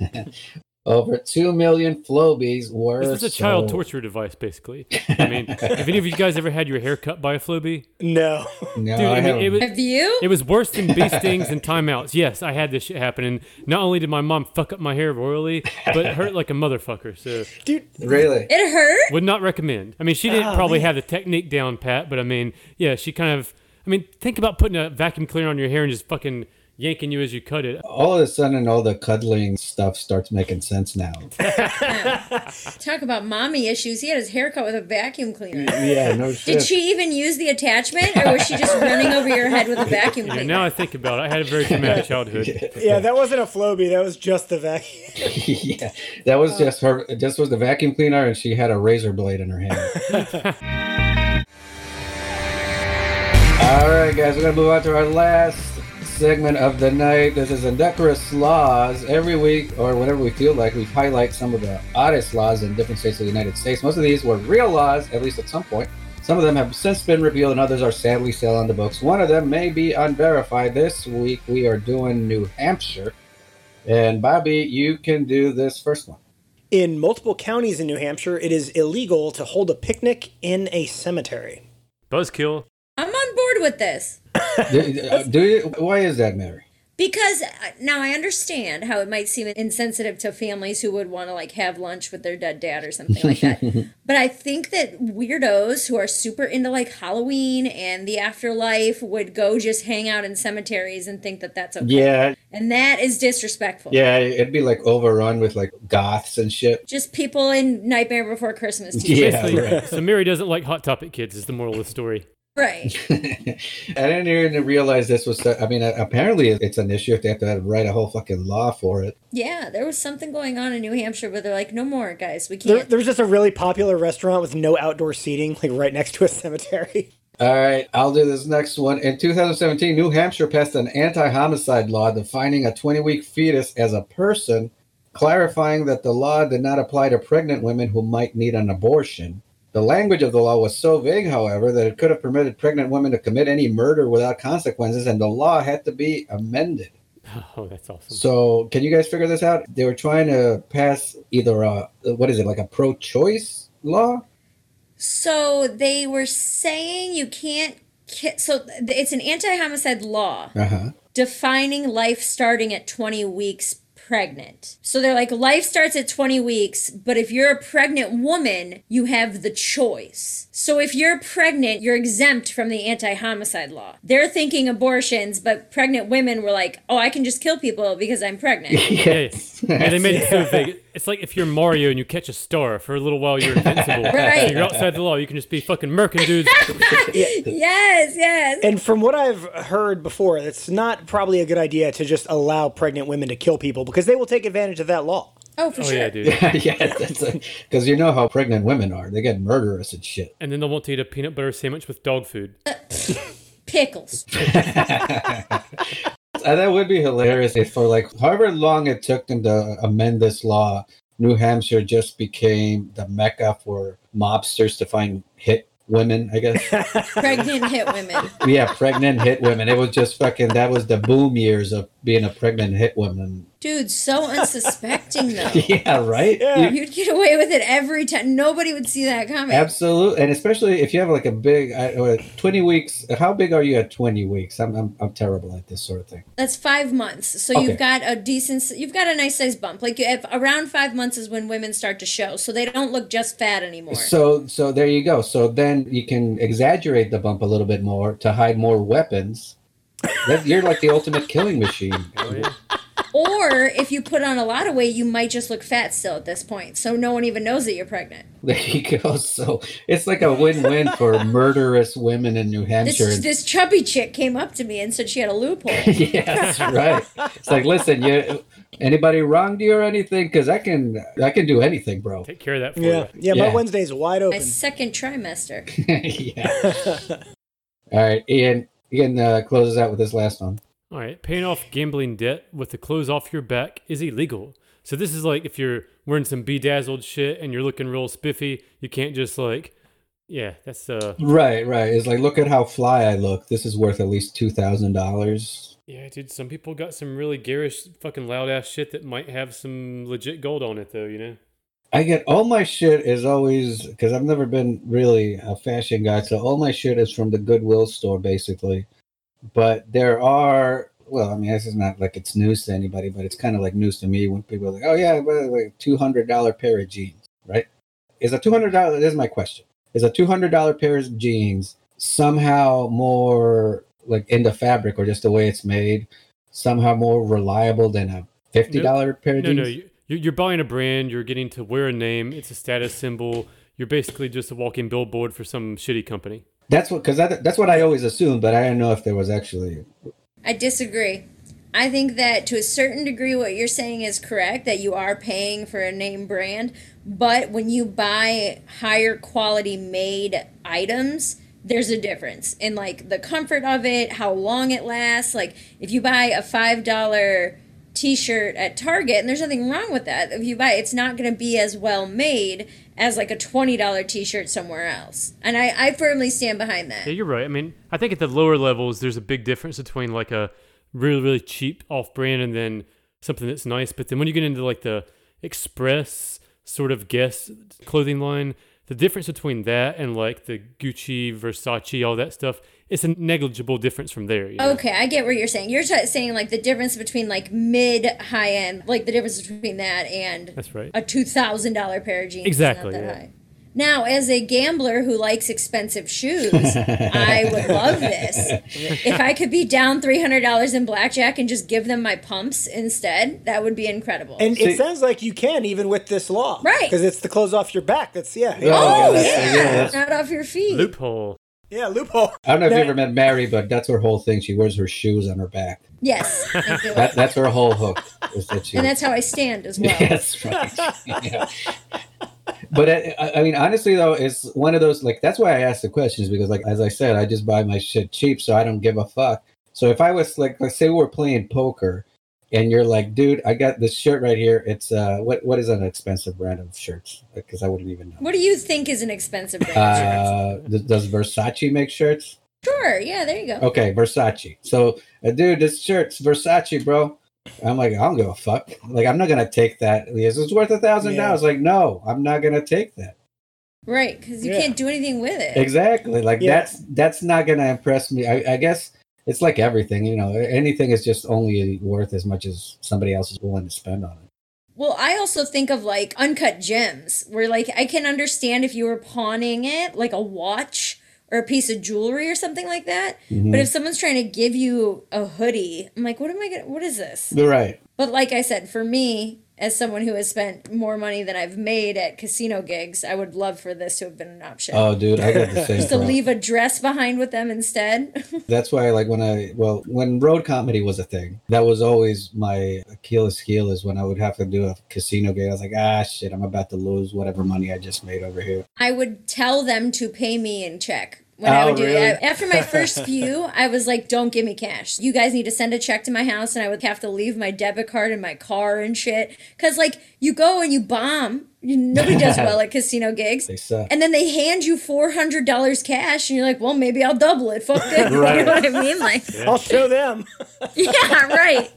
[laughs] Over 2 million Flowbees were This is a child sold. torture device, basically. I mean, [laughs] have any of you guys ever had your hair cut by a Flowbee? No, No, Dude, I I mean, haven't. it was, Have you? it was worse than bee stings and timeouts. Yes, I had this shit happen, and not only did my mom fuck up my hair royally, but it hurt like a motherfucker. So dude. really? it hurt? would not recommend. I mean, she didn't Oh, probably man. have the technique down pat, but I mean, yeah, she kind of. I mean, think about putting a vacuum cleaner on your hair and just fucking yanking you as you cut it. All of a sudden, all the cuddling stuff starts making sense now. [laughs] Talk about mommy issues. He had his hair cut with a vacuum cleaner. yeah, no shit. Did she even use the attachment, or was she just running over your head with a vacuum You know, cleaner? now I think about it, I had a very traumatic childhood. [laughs] Yeah, that wasn't a Flowbee. That was just the vacuum. [laughs] yeah, that was just her. This was the vacuum cleaner, and she had a razor blade in her hand. All All right, guys, we're gonna move on to our last segment of the night. This is Indecorous Laws. Every week, or whenever we feel like, we highlight some of the oddest laws in different states of the United States. Most of these were real laws, at least at some point. Some of them have since been repealed, and others are sadly still on the books. One of them may be unverified. This week, we are doing New Hampshire. And Bobby, you can do this first one. In multiple counties in New Hampshire, it is illegal to hold a picnic in a cemetery. Buzzkill. I'm on board with this. [laughs] do, do you, why is that, Mary? Because uh, now I understand how it might seem insensitive to families who would want to like have lunch with their dead dad or something like that. [laughs] but I think that weirdos who are super into like Halloween and the afterlife would go just hang out in cemeteries and think that that's okay. Yeah, And that is disrespectful. yeah, it'd be like overrun with like goths and shit. Just people in Nightmare Before Christmas. T-shirts. Yeah, right. So Mary doesn't like Hot Topic kids. Is the moral of the story? Right. [laughs] I didn't even realize this was. I mean, apparently it's an issue if they have to write a whole fucking law for it. Yeah, there was something going on in New Hampshire where they're like, no more, guys. We can't. There, there's just a really popular restaurant with no outdoor seating, like right next to a cemetery. [laughs] All right, I'll do this next one. In 2017, New Hampshire passed an anti-homicide law defining a 20-week fetus as a person, clarifying that the law did not apply to pregnant women who might need an abortion. The language of the law was so vague, however, that it could have permitted pregnant women to commit any murder without consequences, and the law had to be amended. [laughs] Oh, that's awesome. So, can you guys figure this out? They were trying to pass either a what is it like a pro-choice law? So they were saying you can't. Ki- so it's an anti-homicide law Uh huh. defining life starting at 20 weeks pregnant. So they're like life starts at 20 weeks, but if you're a pregnant woman, you have the choice. So if you're pregnant, you're exempt from the anti-homicide law. They're thinking abortions, but pregnant women were like, "Oh, I can just kill people because I'm pregnant." [laughs] Yes. Yeah, they made it so [laughs] vague. It's like if you're Mario and you catch a star for a little while, you're invincible. [laughs] Right. You're outside the law. You can just be fucking murking dudes. [laughs] yes, yes. And from what I've heard before, it's not probably a good idea to just allow pregnant women to kill people because they will take advantage of that law. Oh, for Oh sure. yeah, dude. [laughs] yeah, that's because you know how pregnant women are. They get murderous and shit. And then they'll want to eat a peanut butter sandwich with dog food. Uh, pickles. That would be hilarious if for like however long it took them to amend this law, New Hampshire just became the mecca for mobsters to find hit women, I guess. [laughs] Pregnant hit women. yeah, pregnant hit women. It was just fucking that was the boom years of being a pregnant hit woman. Dude, so unsuspecting [laughs] though. Yeah, right? Yeah. You- You'd get away with it every time. Nobody would see that coming. Absolutely, and especially if you have like a big uh, twenty weeks. How big are you at twenty weeks? I'm I'm, I'm terrible at this sort of thing. That's five months. So Okay. you've got a decent, you've got a nice size bump. Like you have, around five months is when women start to show. So they don't look just fat anymore. So so there you go. So then you can exaggerate the bump a little bit more to hide more weapons. You're like the ultimate killing machine. Oh, yeah. Or if you put on a lot of weight, you might just look fat still at this point. So no one even knows that you're pregnant. There you go. [laughs] So it's like a win-win for [laughs] murderous women in New Hampshire. this chubby chick came up to me and said she had a loophole. [laughs] yeah, that's right. It's like, listen, you anybody wronged you or anything? Because I can I can do anything, bro. Take care of that for Yeah, you. yeah. Yeah. My Wednesday's wide open. My second trimester. yeah. All right, Ian. Ian uh, closes out with this last one. All right, paying off gambling debt with the clothes off your back is illegal. So this is like if you're wearing some bedazzled shit and you're looking real spiffy, you can't just like, yeah, that's uh, Right, right. It's like, look at how fly I look. This is worth at least two thousand dollars. yeah, dude. Some people got some really garish, fucking loud ass shit that might have some legit gold on it, though. You know. I get all my shit is always because I've never been really a fashion guy, so all my shit is from the Goodwill store basically. But there are well, I mean, this is not like it's news to anybody, but it's kind of like news to me when people are like, "Oh yeah, well, like two hundred dollar pair of jeans," right? Is a two hundred dollar? This is my question: Is a two hundred dollar pair of jeans somehow more like in the fabric or just the way it's made, somehow more reliable than a fifty dollar pair of No, jeans? no, you, you're you're buying a brand. You're getting to wear a name. It's a status symbol. You're basically just a walking billboard for some shitty company. That's what because that, that's what I always assumed, but I didn't know if there was actually. I disagree. I think that to a certain degree, what you're saying is correct that you are paying for a name brand, but when you buy higher quality made items, there's a difference in like the comfort of it, how long it lasts. Like if you buy a five dollar t-shirt at Target, and there's nothing wrong with that. If you buy, it's not going to be as well made as like a twenty dollar t-shirt somewhere else. And I, I firmly stand behind that. Yeah, you're right. I mean, I think at the lower levels, there's a big difference between like a really, really cheap off brand and then something that's nice. But then when you get into like the express sort of Guess clothing line, the difference between that and like the Gucci, Versace, all that stuff, it's a negligible difference from there. You know? Okay, I get what you're saying. You're t- saying like the difference between like mid high end, like the difference between that and That's right. a two thousand dollar pair of jeans. Exactly, Not that yeah. high. Now, as a gambler who likes expensive shoes, I would love this. If I could be down three hundred dollars in blackjack and just give them my pumps instead, that would be incredible. And See- it sounds like you can even with this law, Right. Because it's the clothes off your back. That's yeah, Oh, yeah, oh yeah, yeah, yeah, not off your feet. Loophole. Yeah, loophole. I don't know if you ever met Mary, but that's her whole thing. She wears her shoes on her back. Yes, [laughs] That, that's her whole hook. Is that she, and that's how I stand as well. That's right. Yeah. But I, I- I mean, honestly, though, it's one of those like that's why I ask the questions because, like, as I said, I just buy my shit cheap, so I don't give a fuck. So if I was like, let's say we're playing poker, and you're like, dude, I got this shirt right here. It's uh, what what is an expensive brand of shirts? Because I wouldn't even know. What do you think is an expensive brand of? Uh, does, does Versace make shirts? Sure, yeah, there you go. Okay, Versace. So, uh, dude, this shirt's Versace, bro. I'm like, I don't give a fuck. Like, I'm not gonna take that. Yes, it's worth a thousand dollars. Like, no, I'm not gonna take that. Right, because you Yeah. can't do anything with it. Exactly. Like Yeah. that's that's not gonna impress me. I, I guess it's like everything. You know, anything is just only worth as much as somebody else is willing to spend on it. Well, I also think of like uncut gems, where like I can understand if you were pawning it, like a watch or a piece of jewelry or something like that. Mhm. But if someone's trying to give you a hoodie, I'm like, what am I gonna? What is this? You're right. But like I said, for me, as someone who has spent more money than I've made at casino gigs, I would love for this to have been an option. Oh, dude, I got the [laughs] same. Just to problem. leave a dress behind with them instead. [laughs] That's why, like, when I well, when road comedy was a thing, that was always my Achilles heel. Is when I would have to do a casino gig, I was like, ah, shit, I'm about to lose whatever money I just made over here. I would tell them to pay me in check. When I Oh, would do really? it. After my first [laughs] few, I was like, don't give me cash. You guys need to send a check to my house, and I would have to leave my debit card in my car and shit. Because, like, you go and you bomb. You, nobody does well [laughs] at casino gigs. They suck. And then they hand you $400 cash, and you're like, well, maybe I'll double it. Fuck it. [laughs] You know what I mean? Like, [laughs] I'll show them. yeah, right.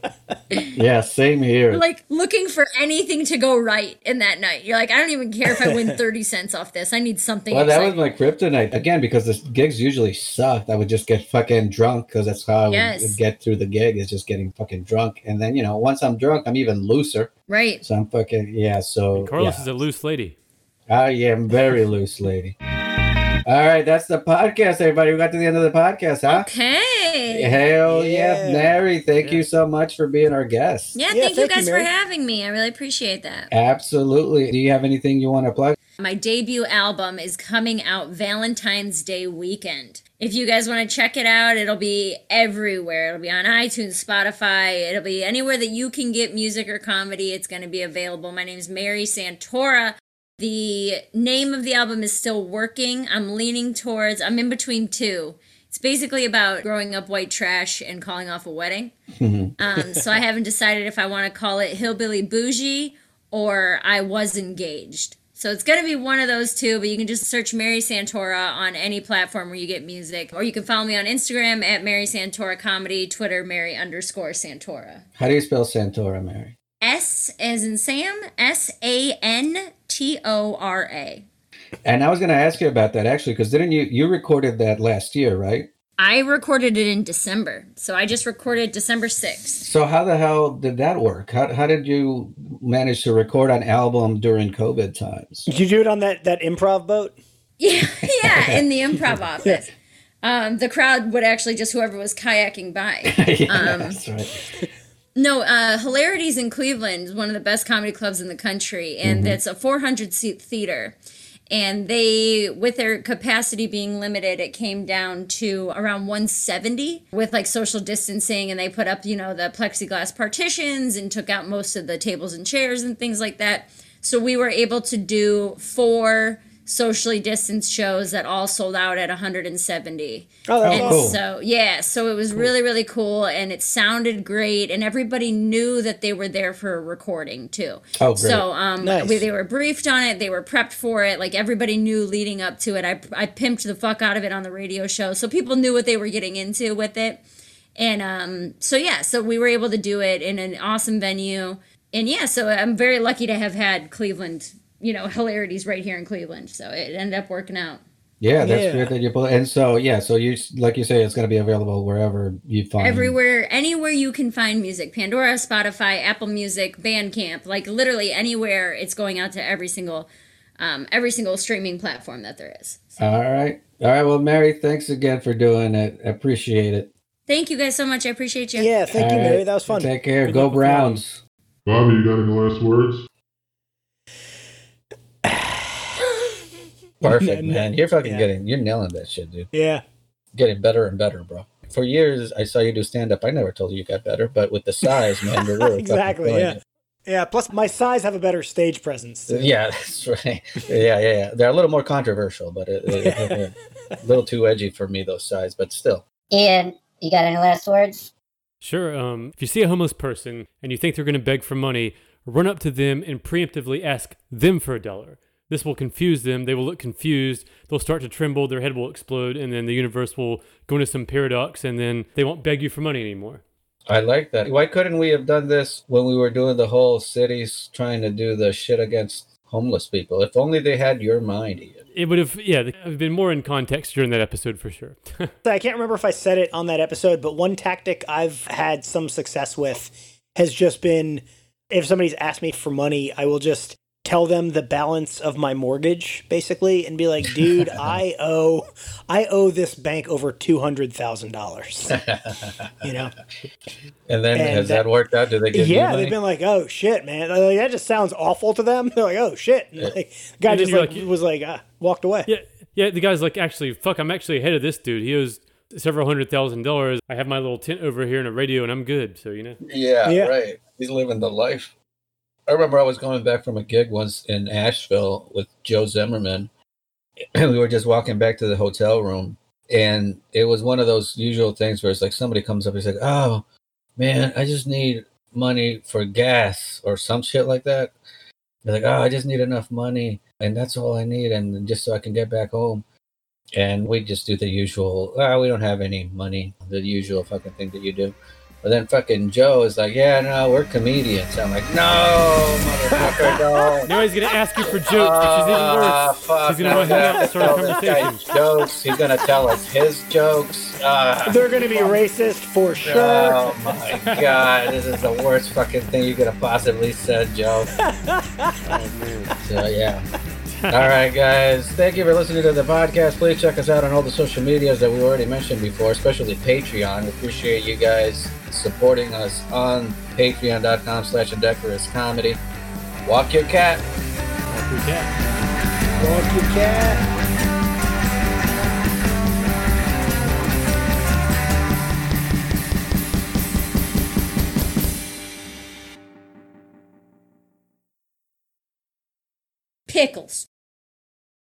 yeah, same here. You're like looking for anything to go right in that night. You're like, I don't even care if I win 30 cents off this. I need something. well, that was my kryptonite again because the gigs usually sucked. I would just get fucking drunk because that's how I would Yes. get through the gig is just getting fucking drunk. And then you know, once I'm drunk, I'm even looser. Right. So I'm fucking yeah. So Carlos yeah. is a loose lady. Ah, I am very loose, lady. All right, that's the podcast, everybody. We got to the end of the podcast, huh? Okay. Hell yeah, Yeah. Mary! Thank Yeah. you so much for being our guest. Yeah, Yeah, thank you thank you, guys for having me. I really appreciate that. Absolutely. Do you have anything you want to plug? My debut album is coming out Valentine's Day weekend. If you guys want to check it out, it'll be everywhere. It'll be on iTunes, Spotify, it'll be anywhere that you can get music or comedy. It's going to be available. My name is Mary Santora. The name of the album is still working. I'm leaning towards, I'm in between two. It's basically about growing up white trash and calling off a wedding. [laughs] Um, so I haven't decided if I want to call it Hillbilly Bougie or I Was Engaged. So it's going to be one of those two, but you can just search Mary Santora on any platform where you get music. Or you can follow me on Instagram at Mary Santora Comedy, Twitter, Mary underscore Santora. How do you spell Santora, Mary? S as in Sam, S A N T O R A. And I was going to ask you about that actually, because didn't you you recorded that last year, right? I recorded it in December. So I just recorded December 6th. So how the hell did that work? How how did you manage to record an album during COVID times? Did you do it on that that improv boat? [laughs] Yeah, yeah, in the improv [laughs] office. Um, the crowd would actually just whoever was kayaking by. [laughs] yeah, Um, that's right. No, uh, Hilarities in Cleveland is one of the best comedy clubs in the country, and it's a 400 seat theater. And they, with their capacity being limited, it came down to around 170 with like social distancing. And they put up, you know, the plexiglass partitions and took out most of the tables and chairs and things like that. So we were able to do four socially distanced shows that all sold out at 170. Oh, that's And cool. so, yeah, so it was really, really cool and it sounded great. And everybody knew that they were there for a recording too. Oh, great. So, um, Nice. we, they were briefed on it, they were prepped for it. Like everybody knew leading up to it. I, I pimped the fuck out of it on the radio show. So people knew what they were getting into with it. And um, so, yeah, so we were able to do it in an awesome venue. And yeah, so I'm very lucky to have had Cleveland, you know, [laughs] hilarities right here in Cleveland. So it ended up working out. Yeah, that's Yeah. great that you pull. And so, yeah, so you like you say, it's going to be available wherever you find. Everywhere, anywhere you can find music Pandora, Spotify, Apple Music, Bandcamp, like literally anywhere, it's going out to every single. Um, every single streaming platform that there is. All right, all right. Well, Mary, thanks again for doing it. Appreciate it. Thank you guys so much. I appreciate you. Yeah, thank you, All Mary. That was fun. Take care. Good Go Browns. Bobby, you got any last words? [laughs] Perfect, No, no, man. You're fucking yeah. getting, you're nailing that shit, dude. Yeah. Getting better and better, bro. For years, I saw you do stand up. I never told you you got better, but with the size, man, you're really [laughs] Exactly, yeah. it. Yeah. Plus, my size have a better stage presence. too. Yeah, [laughs] that's right. Yeah, yeah, yeah. They're a little more controversial, but it, it- a little too edgy for me, those size, but still. Ian, you got any last words? Sure. Um, if you see a homeless person and you think they're going to beg for money, run up to them and preemptively ask them for a dollar. This will confuse them. They will look confused. They'll start to tremble. Their head will explode, and then the universe will go into some paradox, and then they won't beg you for money anymore. I like that. Why couldn't we have done this when we were doing the whole cities trying to do the shit against homeless people? If only they had your mind, Ian. It would have, yeah, I've been more in context during that episode for sure. [laughs] I can't remember if I said it on that episode, but one tactic I've had some success with has just been if somebody's asked me for money, I will just tell them the balance of my mortgage basically and be like, "Dude, [laughs] I owe I owe this bank over $200,000." [laughs] You know? And then And has that- that, worked out? Do they give yeah, money? they've been like, "Oh shit, man." Like, that just sounds awful to them. [laughs] They're like, "Oh shit." And, like, the guy And just like, like- was like, ah, walked away. yeah, yeah, the guy's like, actually, fuck, I'm actually ahead of this dude. He owes several hundred thousand dollars. I have my little tent over here and a radio, and I'm good. So, you know. Yeah, Yeah. right. He's living the life. I remember I was going back from a gig once in Asheville with Joe Zimmerman, and we were just walking back to the hotel room, and it was one of those usual things where it's like somebody comes up, he's like, "Oh, man, I just need money for gas or some shit like that." They're like, "Oh, I just need enough money, and that's all I need, and just so I can get back home." And we just do the usual. Oh, we don't have any money. The usual fucking thing that you do. But then fucking Joe is like, yeah, no, we're comedians. I'm like, no, motherfucker, [laughs] no. Now he's going to ask you for jokes, which is even Ah, worse. fuck, He's going to want to hang out start a tell this guy conversation. Jokes. He's gonna tell us his jokes. Ah, They're going to be racist for sure. Oh my god, this is the worst fucking thing you could have possibly said, Joe. [laughs] So yeah. All right, guys. Thank you for listening to the podcast. Please check us out on all the social medias that we already mentioned before, especially Patreon. We appreciate you guys supporting us on patreon.com slash indecorous comedy. Walk your cat. Yeah. Walk your cat. Pickles.